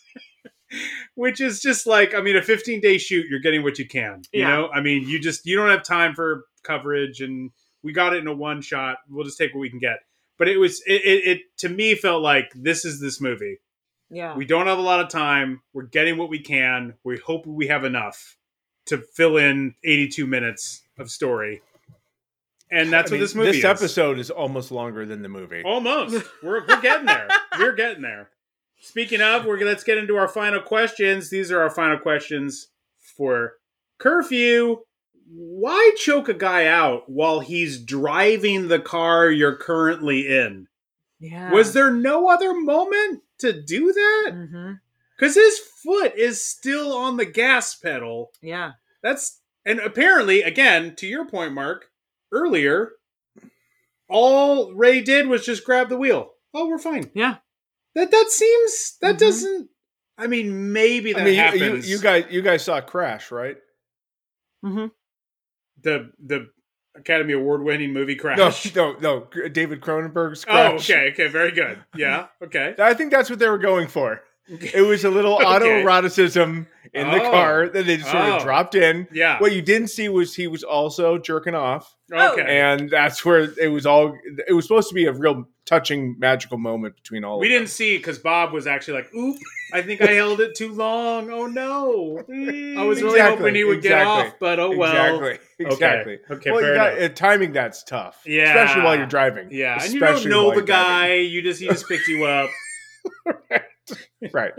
S3: Which is just like, I mean, a 15 day shoot, you're getting what you can. You
S2: Yeah.
S3: know, I mean, you just, you don't have time for coverage and we got it in a one shot. We'll just take what we can get. But it was, it, it, it to me felt like this is this movie.
S2: Yeah.
S3: We don't have a lot of time. We're getting what we can. We hope we have enough to fill in 82 minutes of story. And that's
S1: I mean,
S3: what this movie
S1: This
S3: is.
S1: episode is almost longer than the movie.
S3: Almost. We're, we're getting there. We're getting there. Speaking of, we're let's get into our final questions. These are our final questions for curfew. Why choke a guy out while he's driving the car you're currently in?
S2: Yeah.
S3: Was there no other moment to do that?
S2: Mm-hmm.
S3: Because his foot is still on the gas pedal.
S2: Yeah.
S3: That's and apparently, again, to your point, Marc, earlier, all Ray did was just grab the wheel. Oh, we're fine.
S2: Yeah.
S3: That that seems that
S2: Mhm.
S3: doesn't. I mean, maybe that
S1: I mean, you, you,
S3: happens.
S1: you guys, you guys saw Crash, right?
S2: Mm-hmm.
S3: the the Academy Award winning movie Crash.
S1: No, no, no. David Cronenberg's
S3: Oh, okay, okay, very good. Yeah, okay.
S1: I think that's what they were going for. It was a little
S3: Okay.
S1: autoeroticism in the
S3: Oh.
S1: car that they just sort
S3: Oh.
S1: of dropped in.
S3: Yeah.
S1: What you didn't see was he was also jerking off,
S3: Okay. Oh.
S1: and that's where it was all. It was supposed to be a real touching, magical moment between all.
S3: we
S1: of
S3: didn't see because Bob was actually like, "Oop, I think I held it too long. Oh no!" I was really
S1: Exactly,
S3: hoping he would get off, but oh well.
S1: Exactly. Exactly.
S3: Okay,
S1: well,
S3: fair
S1: you got, uh, timing that's tough.
S3: Yeah.
S1: Especially while you're driving.
S3: Yeah, and you don't know the
S1: you're driving.
S3: guy. You just he just picked you up.
S1: Right.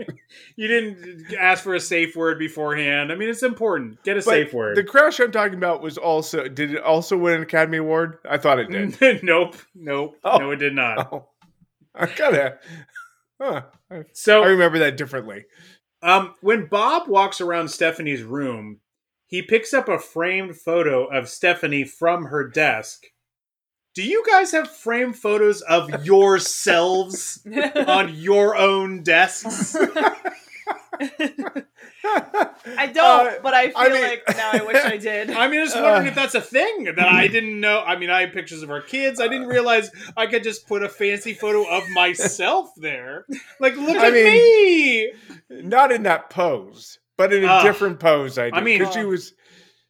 S3: You didn't ask for a safe word beforehand. I mean, it's important. Get a
S1: But
S3: safe word.
S1: The crash I'm talking about was also. Did it also win an Academy Award? I thought it did.
S3: nope, nope,
S1: Oh.
S3: no, it did not.
S1: Oh, I gotta. Huh. I,
S3: So
S1: I remember that differently.
S3: Um, when Bob walks around Stephanie's room, he picks up a framed photo of Stephanie from her desk. Do you guys have framed photos of yourselves on your own desks?
S2: I don't,
S1: Uh,
S2: but I feel
S1: I mean-
S2: like now I wish I did.
S3: I'm just wondering
S1: Uh.
S3: if that's a thing that I didn't know. I mean, I have pictures of our kids. I didn't realize I could just put a fancy photo of myself there. Like, look
S1: I
S3: at
S1: mean-
S3: me.
S1: Not in that pose, but in a
S3: Ah.
S1: different pose. I, did,
S3: I mean-
S1: because she was.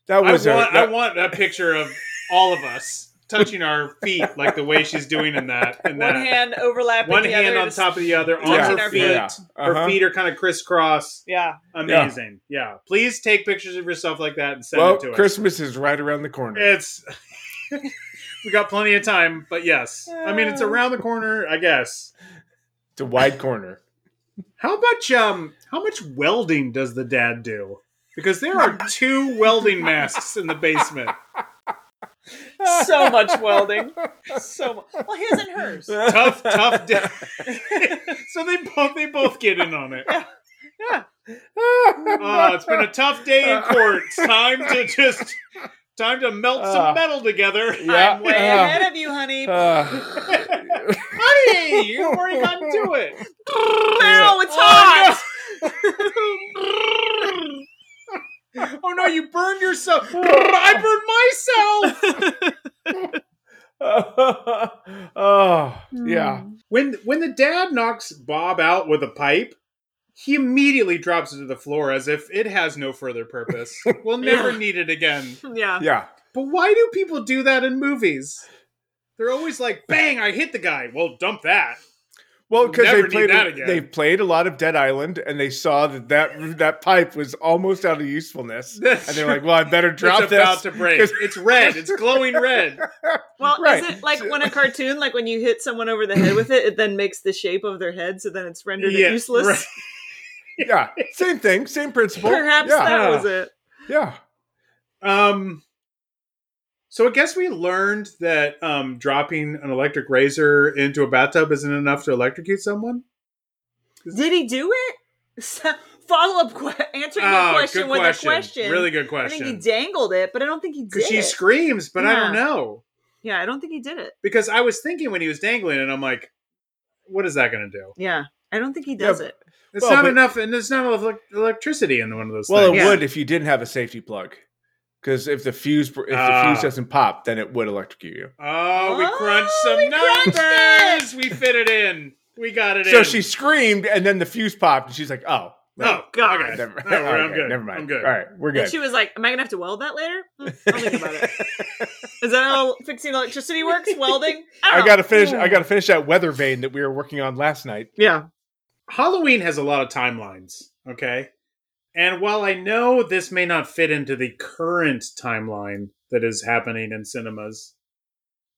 S1: That
S3: I
S1: was.
S3: want,
S1: a,
S3: I
S1: that-
S3: want a picture of all of us touching our feet like the way she's doing in that. In
S2: One
S3: that.
S2: hand overlapping
S3: one
S2: the
S3: hand
S2: other,
S3: on top of the other on
S2: touching
S3: her feet.
S2: feet.
S1: Yeah.
S3: Her
S1: Uh-huh.
S3: feet are kind of crisscross.
S2: Yeah.
S3: Amazing. Yeah. Please take pictures of yourself like that and send
S1: Well,
S3: it to us.
S1: Christmas is right around the corner.
S3: It's we got plenty of time, but yes. I mean it's around the corner, I guess.
S1: It's a wide corner.
S3: How much um how much welding does the dad do? Because there are two welding masks in the basement.
S2: so much welding. So mu- well, his and hers.
S3: Tough, tough. Da- so they both they both get in on it.
S2: Yeah.
S3: Oh, it's been a tough day in court. It's time to just time to melt some
S1: Uh,
S3: metal together.
S1: yeah.
S2: I'm way
S1: Uh,
S2: ahead of you, honey.
S1: Uh,
S3: Honey, you've already got to it.
S2: Ow, it's
S3: Oh,
S2: hot.
S3: Oh no, you burned yourself. I burned myself.
S1: oh, yeah. Hmm.
S3: When when the dad knocks Bob out with a pipe, he immediately drops it to the floor as if it has no further purpose. We'll never need it again.
S2: yeah.
S1: Yeah.
S3: But why do people do that in movies? They're always like, "Bang! I hit the guy." Well, dump that.
S1: Well, because they played
S3: that
S1: a,
S3: again.
S1: they played a lot of Dead Island, and they saw that that, that pipe was almost out of usefulness,
S3: That's
S1: and they're like, "Well, I better drop
S3: it's
S1: this."
S3: about to break.
S1: 'cause-
S3: It's red. It's glowing red.
S2: Well,
S1: Right.
S2: is it like when a cartoon, like when you hit someone over the head with it, it then makes the shape of their head, so then it's rendered
S3: Yeah,
S2: useless?
S3: right.
S1: yeah, same thing, same principle.
S2: Perhaps
S1: yeah,
S2: that was it.
S1: yeah.
S3: Um. So I guess we learned that um, dropping an electric razor into a bathtub isn't enough to electrocute someone.
S2: Did he do it? Follow up que- answering your
S3: Ah,
S2: question with
S3: question.
S2: a question.
S3: Really good question.
S2: I think he dangled it, but I don't think he did.
S3: Because she
S2: it.
S3: screams, but I don't know.
S2: Yeah, I don't think he did it.
S3: Because I was thinking when he was dangling, and I'm like, what is that going to do?
S2: Yeah, I don't think he does
S1: Yeah,
S2: it.
S3: It's
S1: Well,
S3: not
S1: but-
S3: enough, and there's not enough electricity in one of those
S1: Well,
S3: things.
S1: it
S2: Yeah.
S1: would if you didn't have a safety plug, because if the fuse if the
S3: Ah.
S1: fuse doesn't pop, then it would electrocute you.
S3: Oh, we
S2: Oh,
S3: crunched some
S2: we crunched
S3: numbers. We fit it in. We got it in
S1: So
S3: in.
S1: she screamed, and then the fuse popped, and she's like, "Oh,
S3: Oh,
S2: God.
S3: Okay.
S1: never,
S3: All right, I'm
S1: okay,
S3: good.
S1: never mind.
S3: I'm good.
S1: All right, we're good."
S2: And
S1: good."
S2: she was like, "Am I gonna have to weld that later? I'll think about it. Is that how fixing electricity works? Welding?
S1: I
S2: don't
S1: got to finish. I got to finish that weather vane that we were working on last night.
S2: Yeah.
S3: Halloween has a lot of timelines, okay? And while I know this may not fit into the current timeline that is happening in cinemas,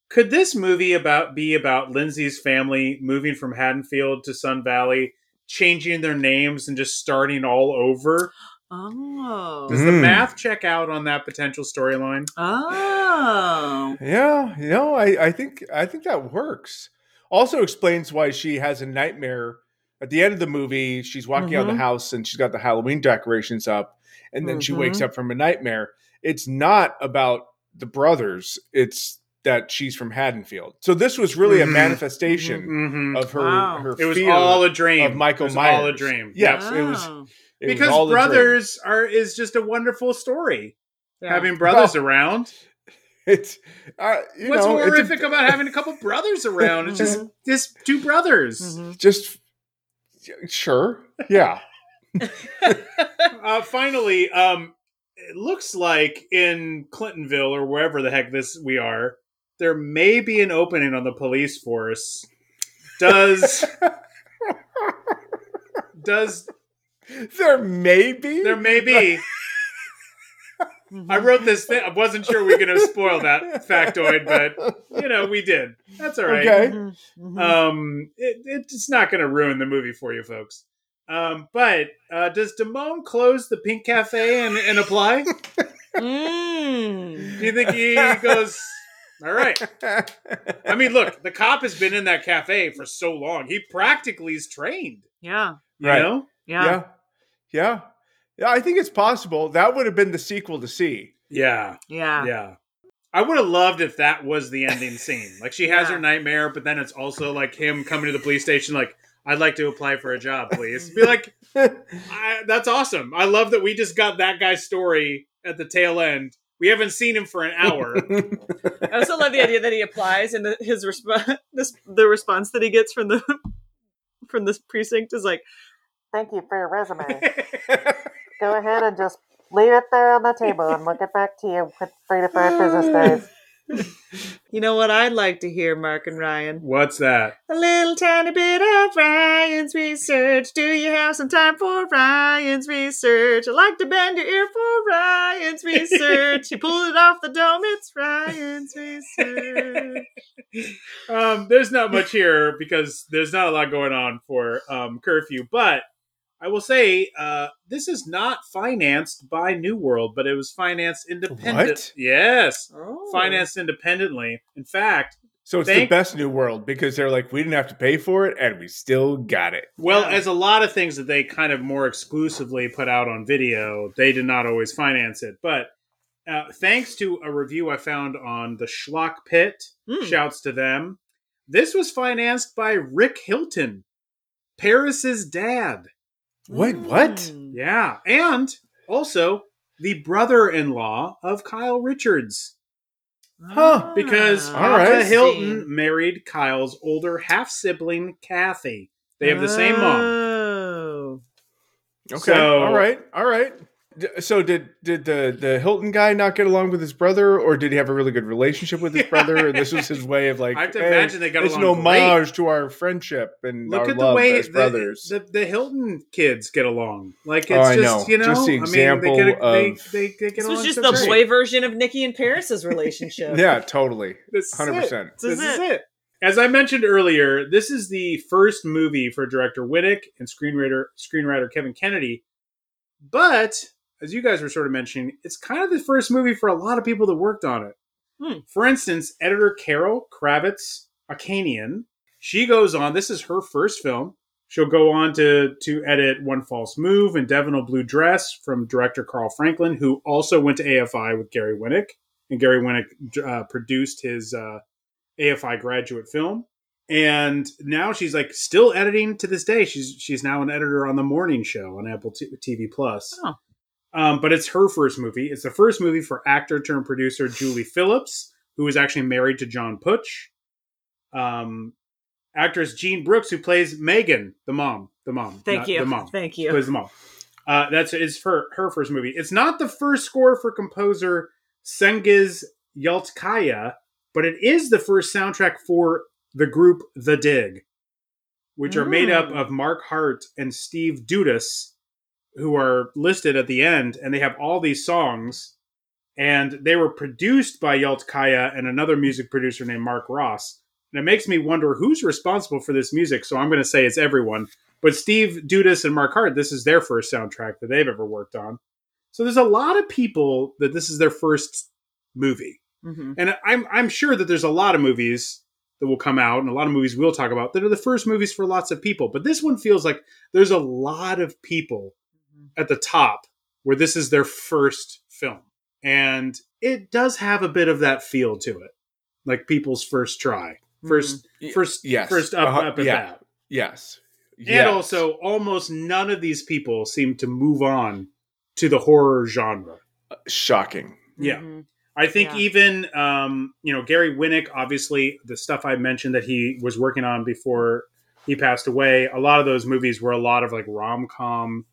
S3: could this movie about be about Lindsey's family moving from Haddonfield to Sun Valley, changing their names and just starting all over?
S2: Oh.
S3: Does the
S1: Mm.
S3: math check out on that potential storyline?
S2: Oh.
S1: Yeah, you know, I, I think I think that works. Also explains why she has a nightmare at the end of the movie. She's walking out of the house and she's got the Halloween decorations up, and then she wakes
S2: Mhm.
S1: up from a nightmare. It's not about the brothers; it's that she's from Haddonfield. So this was really a
S3: Mhm.
S1: manifestation
S3: Mm-hmm.
S1: of her.
S2: Wow.
S1: her
S3: It was
S1: fear
S3: all a dream.
S1: of Michael
S3: it was
S1: Myers.
S3: all a dream.
S1: Yes, it was. It was
S3: because
S1: all a dream.
S3: brothers are is just a wonderful story.
S2: Yeah.
S3: Having brothers around.
S1: It's uh, you
S3: What's
S1: know, it's a-
S3: horrific about having a couple brothers around? It's just just two brothers.
S2: Mhm.
S1: just sure, yeah.
S3: Uh, finally, um, it looks like in Clintonville or wherever the heck this we are, there may be an opening on the police force. Does does
S1: There may be.
S3: there may be? I wrote this thing. I wasn't sure we were going to spoil that factoid, but you know we did. That's all right.
S1: Okay.
S2: Mhm. Mhm.
S3: Um, it, it's not going to ruin the movie for you folks. Um, but uh, does Damone close the Pink Cafe and, and apply?
S2: Mm.
S3: Do you think he goes? All right. I mean, look, the cop has been in that cafe for so long. He practically is trained.
S2: Yeah.
S3: You
S1: Right.
S3: know?
S2: Yeah.
S1: yeah, yeah, yeah. I think it's possible. That would have been the sequel to see.
S3: Yeah.
S2: Yeah.
S3: Yeah. I would have loved if that was the ending scene. Like she has
S2: Yeah.
S3: her nightmare, but then it's also like him coming to the police station, like, I'd like to apply for a job, please. Be like, I, that's awesome. I love that we just got that guy's story at the tail end. We haven't seen him for an hour.
S2: I also love the idea that he applies and the, his response, the response that he gets from the from this precinct is like,
S14: Thank you for your resume. Go ahead and just leave it there on the table and we'll get back to you with three to five business days.
S2: You know what I'd like to hear, Marc and Ryan?
S3: What's that?
S2: A little tiny bit of Ryan's research. Do you have some time for Ryan's research? I'd like to bend your ear for Ryan's research. he pulled it off the dome. It's Ryan's research.
S3: um, there's not much here because there's not a lot going on for um, curfew. But I will say uh, this is not financed by New World, but it was financed independent.
S1: What?
S3: Yes,
S2: Oh.
S3: financed independently. In fact,
S1: So it's
S3: Thank-
S1: the best new world because they're like, we didn't have to pay for it and we still got it.
S3: well,
S2: Yeah.
S3: as a lot of things that they kind of more exclusively put out on video, they did not always finance it. But uh, thanks to a review I found on the Schlock Pit,
S2: Hmm.
S3: shouts to them. This was financed by Rick Hilton, Paris's dad.
S1: What? What?
S2: Mm.
S3: Yeah, and also the brother-in-law of Kyle Richards,
S1: Huh.
S3: because
S2: Ah,
S1: All right.
S3: Papa Hilton married Kyle's older half-sibling Kathy. They have the same mom.
S2: Oh.
S1: Okay.
S3: So-
S1: all right. All right. D- So did did the the Hilton guy not get along with his brother, or did he have a really good relationship with his brother? And this was his way of like,
S3: I have to
S1: hey,
S3: imagine they got
S1: it's an
S3: along great.
S1: homage to our friendship and
S3: Look
S1: our
S3: at the
S1: love
S3: way
S1: as
S3: the,
S1: brothers.
S3: the the Hilton kids get along. Like oh, it's
S1: Oh,
S3: just
S1: know.
S3: you know,
S1: Just the
S3: I mean,
S1: example
S3: they, get, they,
S1: of-
S3: they, they get
S2: This
S3: along
S2: was just
S3: so
S2: the
S3: great.
S2: boy version of Nicky and Paris's relationship.
S1: yeah, totally,
S3: This is
S1: hundred
S3: it.
S1: percent.
S3: This,
S2: This
S3: is
S2: is
S3: it. As I mentioned earlier, this is the first movie for director Winick and screenwriter screenwriter Kevin Kennedy. But as you guys were sort of mentioning, it's kind of the first movie for a lot of people that worked on it.
S2: Hmm.
S3: For instance, editor Carol Kravitz Akanian, she goes on. This is her first film. She'll go on to to edit One False Move and Devil in a Blue Dress from director Carl Franklin, who also went to AFI with Gary Winick, and Gary Winick uh, produced his uh, AFI graduate film. And now she's like still editing to this day. She's she's now an editor on the morning show on Apple T- TV Plus.
S2: Oh.
S3: Um, but it's her first movie. It's the first movie for actor turned producer Julie Phillips, who is actually married to John Putch. Um, actress Jean Brooks, who plays Megan, the mom, the mom.
S2: Thank
S3: not
S2: you.
S3: The mom.
S2: Thank you.
S3: Plays the mom. Uh, that's is her her first movie. It's not the first score for composer Cengiz Yaltkaya, but it is the first soundtrack for the group The Dig, which are made up
S2: Mm.
S3: of Mark Hart and Steve Dudas, who are listed at the end, and they have all these songs. And they were produced by Yaltkaya and another music producer named Mark Ross. And it makes me wonder who's responsible for this music. So I'm going to say it's everyone. But Steve Dudas and Mark Hart, this is their first soundtrack that they've ever worked on. So there's a lot of people that this is their first movie.
S2: Mhm.
S3: And I'm I'm sure that there's a lot of movies that will come out and a lot of movies we'll talk about that are the first movies for lots of people. But this one feels like there's a lot of people at the top where this is their first film. And it does have a bit of that feel to it. Like people's first try. 1st
S1: Y-
S3: first
S1: yes.
S3: first up,
S1: Uh-huh.
S3: up at
S1: Yeah.
S3: bat.
S1: Yes.
S3: And
S1: Yes.
S3: also almost none of these people seem to move on to the horror genre.
S1: shocking.
S3: Yeah.
S2: Mhm.
S3: I think
S2: Yeah.
S3: even um, you know Gary Winick, obviously the stuff I mentioned that he was working on before he passed away. A lot of those movies were a lot of like rom com,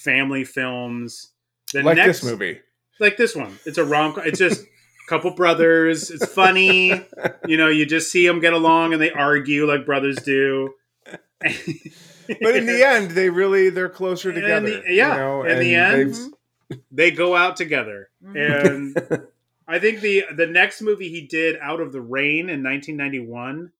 S3: family films. The
S1: like
S3: next,
S1: this movie.
S3: like this one. It's a rom. com It's just a couple brothers. It's funny. You know, you just see them get along and they argue like brothers do.
S1: But in the end, they really they're closer
S3: In
S1: together.
S3: the- yeah,
S1: you know,
S3: in the end,
S1: they've-
S3: they go out together mm-hmm. and i think the the next movie he did out of the rain in 1991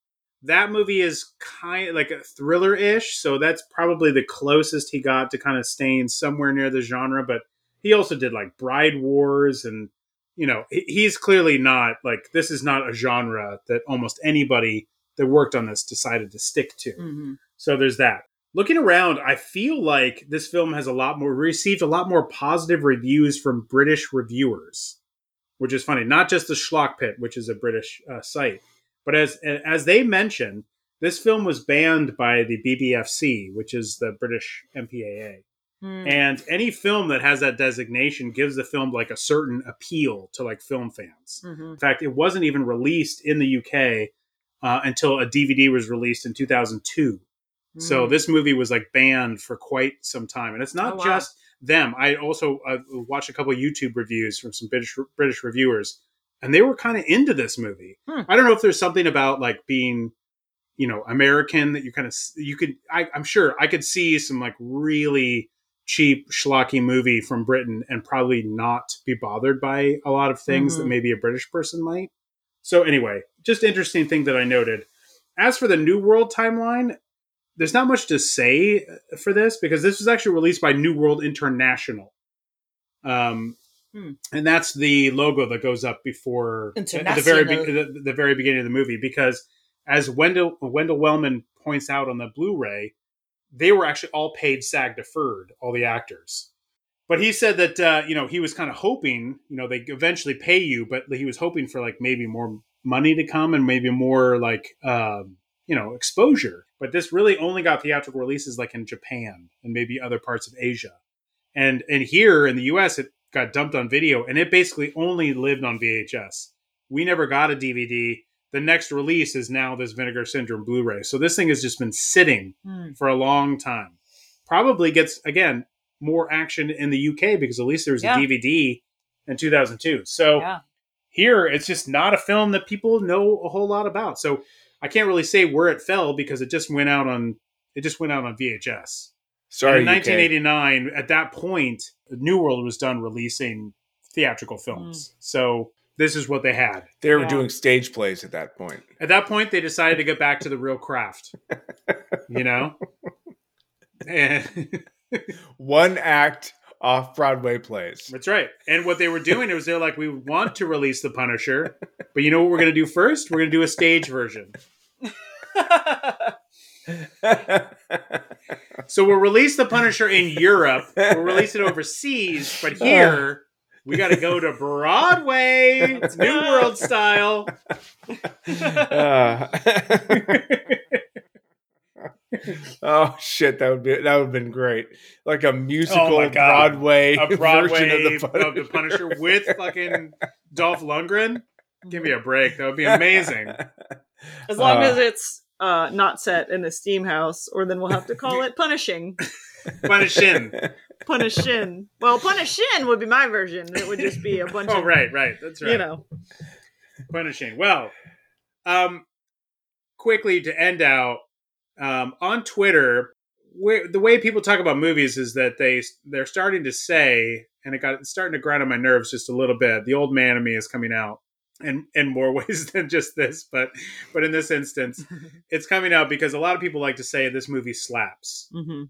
S3: that movie is kind of like a thriller-ish so that's probably the closest he got to kind of staying somewhere near the genre but he also did like bride wars and you know he's clearly not like this is not a genre that almost anybody that worked on this decided to stick to
S2: Mhm.
S3: so there's that. Looking around, I feel like this film has a lot more received a lot more positive reviews from British reviewers, which is funny. Not just the Schlock Pit, which is a British uh, site, but as as they mentioned, this film was banned by the BBFC, which is the British MPAA.
S2: Hmm.
S3: And any film that has that designation gives the film like a certain appeal to like film fans.
S2: Mhm.
S3: In fact, it wasn't even released in the UK uh, until a DVD was released in 2002. So
S2: Mm.
S3: this movie was like banned for quite some time, and it's not
S2: Oh, wow.
S3: just them. I also uh, watched a couple of YouTube reviews from some British British reviewers, and they were kind of into this movie.
S2: Hmm.
S3: I don't know if there's something about like being, you know, American that you kind of you could. I, I'm sure I could see some like really cheap schlocky movie from Britain and probably not be bothered by a lot of things that
S2: Mhm.
S3: maybe a British person might. So anyway, just interesting thing that I noted. As for the New World timeline, there's not much to say uh, for this because this was actually released by New World International. Um,
S2: Hmm.
S3: and that's the logo that goes up before at the very be- the, the very beginning of the movie because as Wendell Wendell Wellman points out on the Blu-ray, they were actually all paid SAG deferred, all the actors. But he said that uh, you know he was kind of hoping, you know, they eventually pay you, but he was hoping for like maybe more money to come and maybe more like um, you know exposure. But this really only got theatrical releases like in Japan and maybe other parts of Asia, and and here in the U.S. it got dumped on video, and it basically only lived on VHS. We never got a DVD. The next release is now this Vinegar Syndrome Blu-ray. So this thing has just been sitting
S2: Hmm.
S3: for a long time. Probably gets again more action in the UK because at least there was
S2: Yeah.
S3: a DVD in 2002. So
S2: Yeah.
S3: here it's just not a film that people know a whole lot about. So I can't really say where it fell because it just went out on it just went out on VHS.
S1: Sorry,
S3: And in
S1: UK.
S3: 1989, at that point, New World was done releasing theatrical hmm. films. So this is what they had.
S1: They were
S2: Yeah.
S1: doing stage plays at that point.
S3: At that point, they decided to get back to the real craft. you know? And
S1: One act off Broadway plays.
S3: that's right. And what they were doing was they're like, we want to release The Punisher, but you know what we're going to do first? We're going to do a stage version. So we'll release The Punisher in Europe. We'll release it overseas, but here we got to go to Broadway, It's New World style.
S1: Uh, oh shit, that would be that would have been great. Like a musical
S3: Oh.
S1: Broadway,
S3: A Broadway
S1: version
S3: of
S1: of
S3: the,
S1: the,
S3: Punisher with fucking Dolph Lundgren. Give me a break. That would be amazing.
S2: As long
S1: Uh,
S2: as it's uh, not set in a steam house, or then we'll have to call it punishing.
S3: Punishin.
S2: Punishin. Well, punishin would be my version. It would just be a bunch
S3: Oh,
S2: of
S3: right, right. That's right.
S2: you know.
S3: punishing. Well, um, quickly to end out um, on Twitter, where, the way people talk about movies is that they they're starting to say, and it got it's starting to grind on my nerves just a little bit. The old man in me is coming out. In, in more ways than just this, but but in this instance, it's coming out because a lot of people like to say this movie slaps,
S2: hmm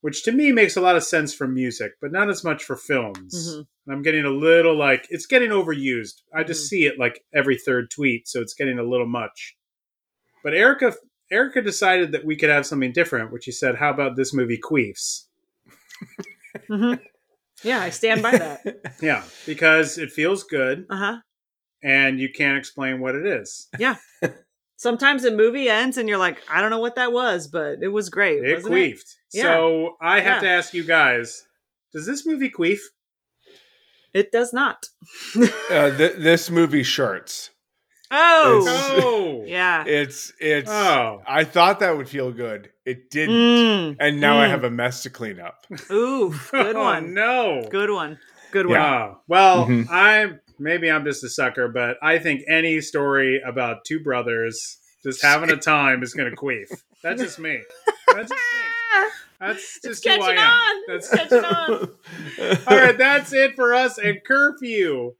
S3: which to me makes a lot of sense for music, but not as much for films.
S2: Mhm.
S3: I'm getting a little like it's getting overused. I just see it like every third tweet, so it's getting a little much. But Erica Erica decided that we could have something different, which she said, "How about this movie queefs?"
S2: hmm Yeah, I stand by that.
S3: Yeah, because it feels good
S2: Uh huh.
S3: And you can't explain what it is.
S2: Yeah. Sometimes a movie ends and you're like, I don't know what that was, but it was great.
S3: It
S2: wasn't
S3: queefed.
S2: Yeah.
S3: So I have
S2: Yeah.
S3: to ask you guys: Does this movie queef?
S2: It does not.
S1: uh, th- this movie shirts.
S2: Oh,
S3: Oh,
S2: yeah.
S1: It's it's.
S3: Oh.
S1: I thought that would feel good. It didn't,
S2: Mm.
S1: and now I
S2: Mm.
S1: have a mess to clean up.
S2: Ooh, good
S3: Oh,
S2: one.
S3: no.
S2: Good one. Good one.
S3: Yeah. Well,
S1: Mhm.
S3: I maybe I'm just a sucker, but I think any story about two brothers just having a time is going to queef. That's just me. That's just me. That's just who I
S2: catching
S3: am.
S2: on.
S3: That's
S2: catching on.
S3: all right. That's it for us at curfew.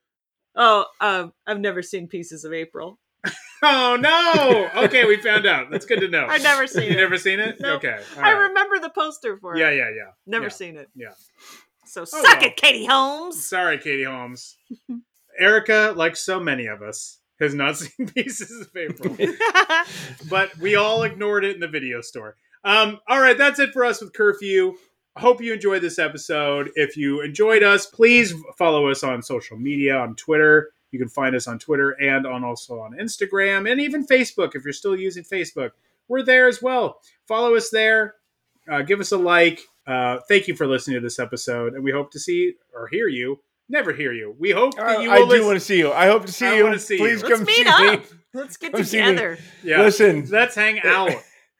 S2: Oh, uh, I've never seen Pieces of April.
S3: Oh no! Okay, we found out. That's good to know.
S2: I've never seen
S3: You
S2: it.
S3: never seen it?
S2: Nope.
S3: Okay. all
S2: I
S3: right.
S2: remember the poster for it.
S3: Yeah, yeah, yeah.
S2: Never
S3: yeah.
S2: seen it.
S3: Yeah.
S2: So suck
S3: well.
S2: it, Katie Holmes.
S3: Sorry, Katie Holmes. Erica, like so many of us, has not seen Pieces of April. but we all ignored it in the video store. Um, all right, that's it for us with curfew. I hope you enjoyed this episode. If you enjoyed us, please follow us on social media on Twitter. You can find us on Twitter and on also on Instagram and even Facebook if you're still using Facebook. We're there as well. Follow us there. Uh, give us a like. Uh, thank you for listening to this episode, and we hope to see or hear you. Never hear you. We hope that you will.
S1: I do
S3: listen-
S1: want to see you. I hope to see
S3: I
S1: you.
S3: wanna see you.
S1: Please
S3: Let's
S1: come
S2: meet
S1: see
S2: up.
S1: me.
S2: Let's get
S1: Come
S2: together.
S3: Yeah.
S1: Listen,
S3: Let's hang out.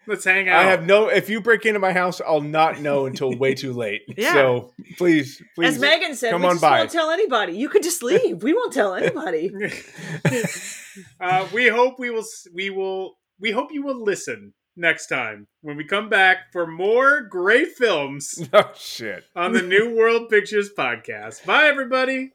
S3: Let's hang out.
S1: I have no. If you break into my house, I'll not know until way too late.
S2: Yeah.
S1: So please, please,
S2: As Megan said,
S1: come
S2: we
S1: on
S2: just
S1: by.
S2: won't tell anybody. You could just leave. We won't tell anybody.
S3: uh, we hope we will. We will. We hope you will listen next time when we come back for more great films
S1: oh shit!
S3: on the New World Pictures podcast. Bye, everybody.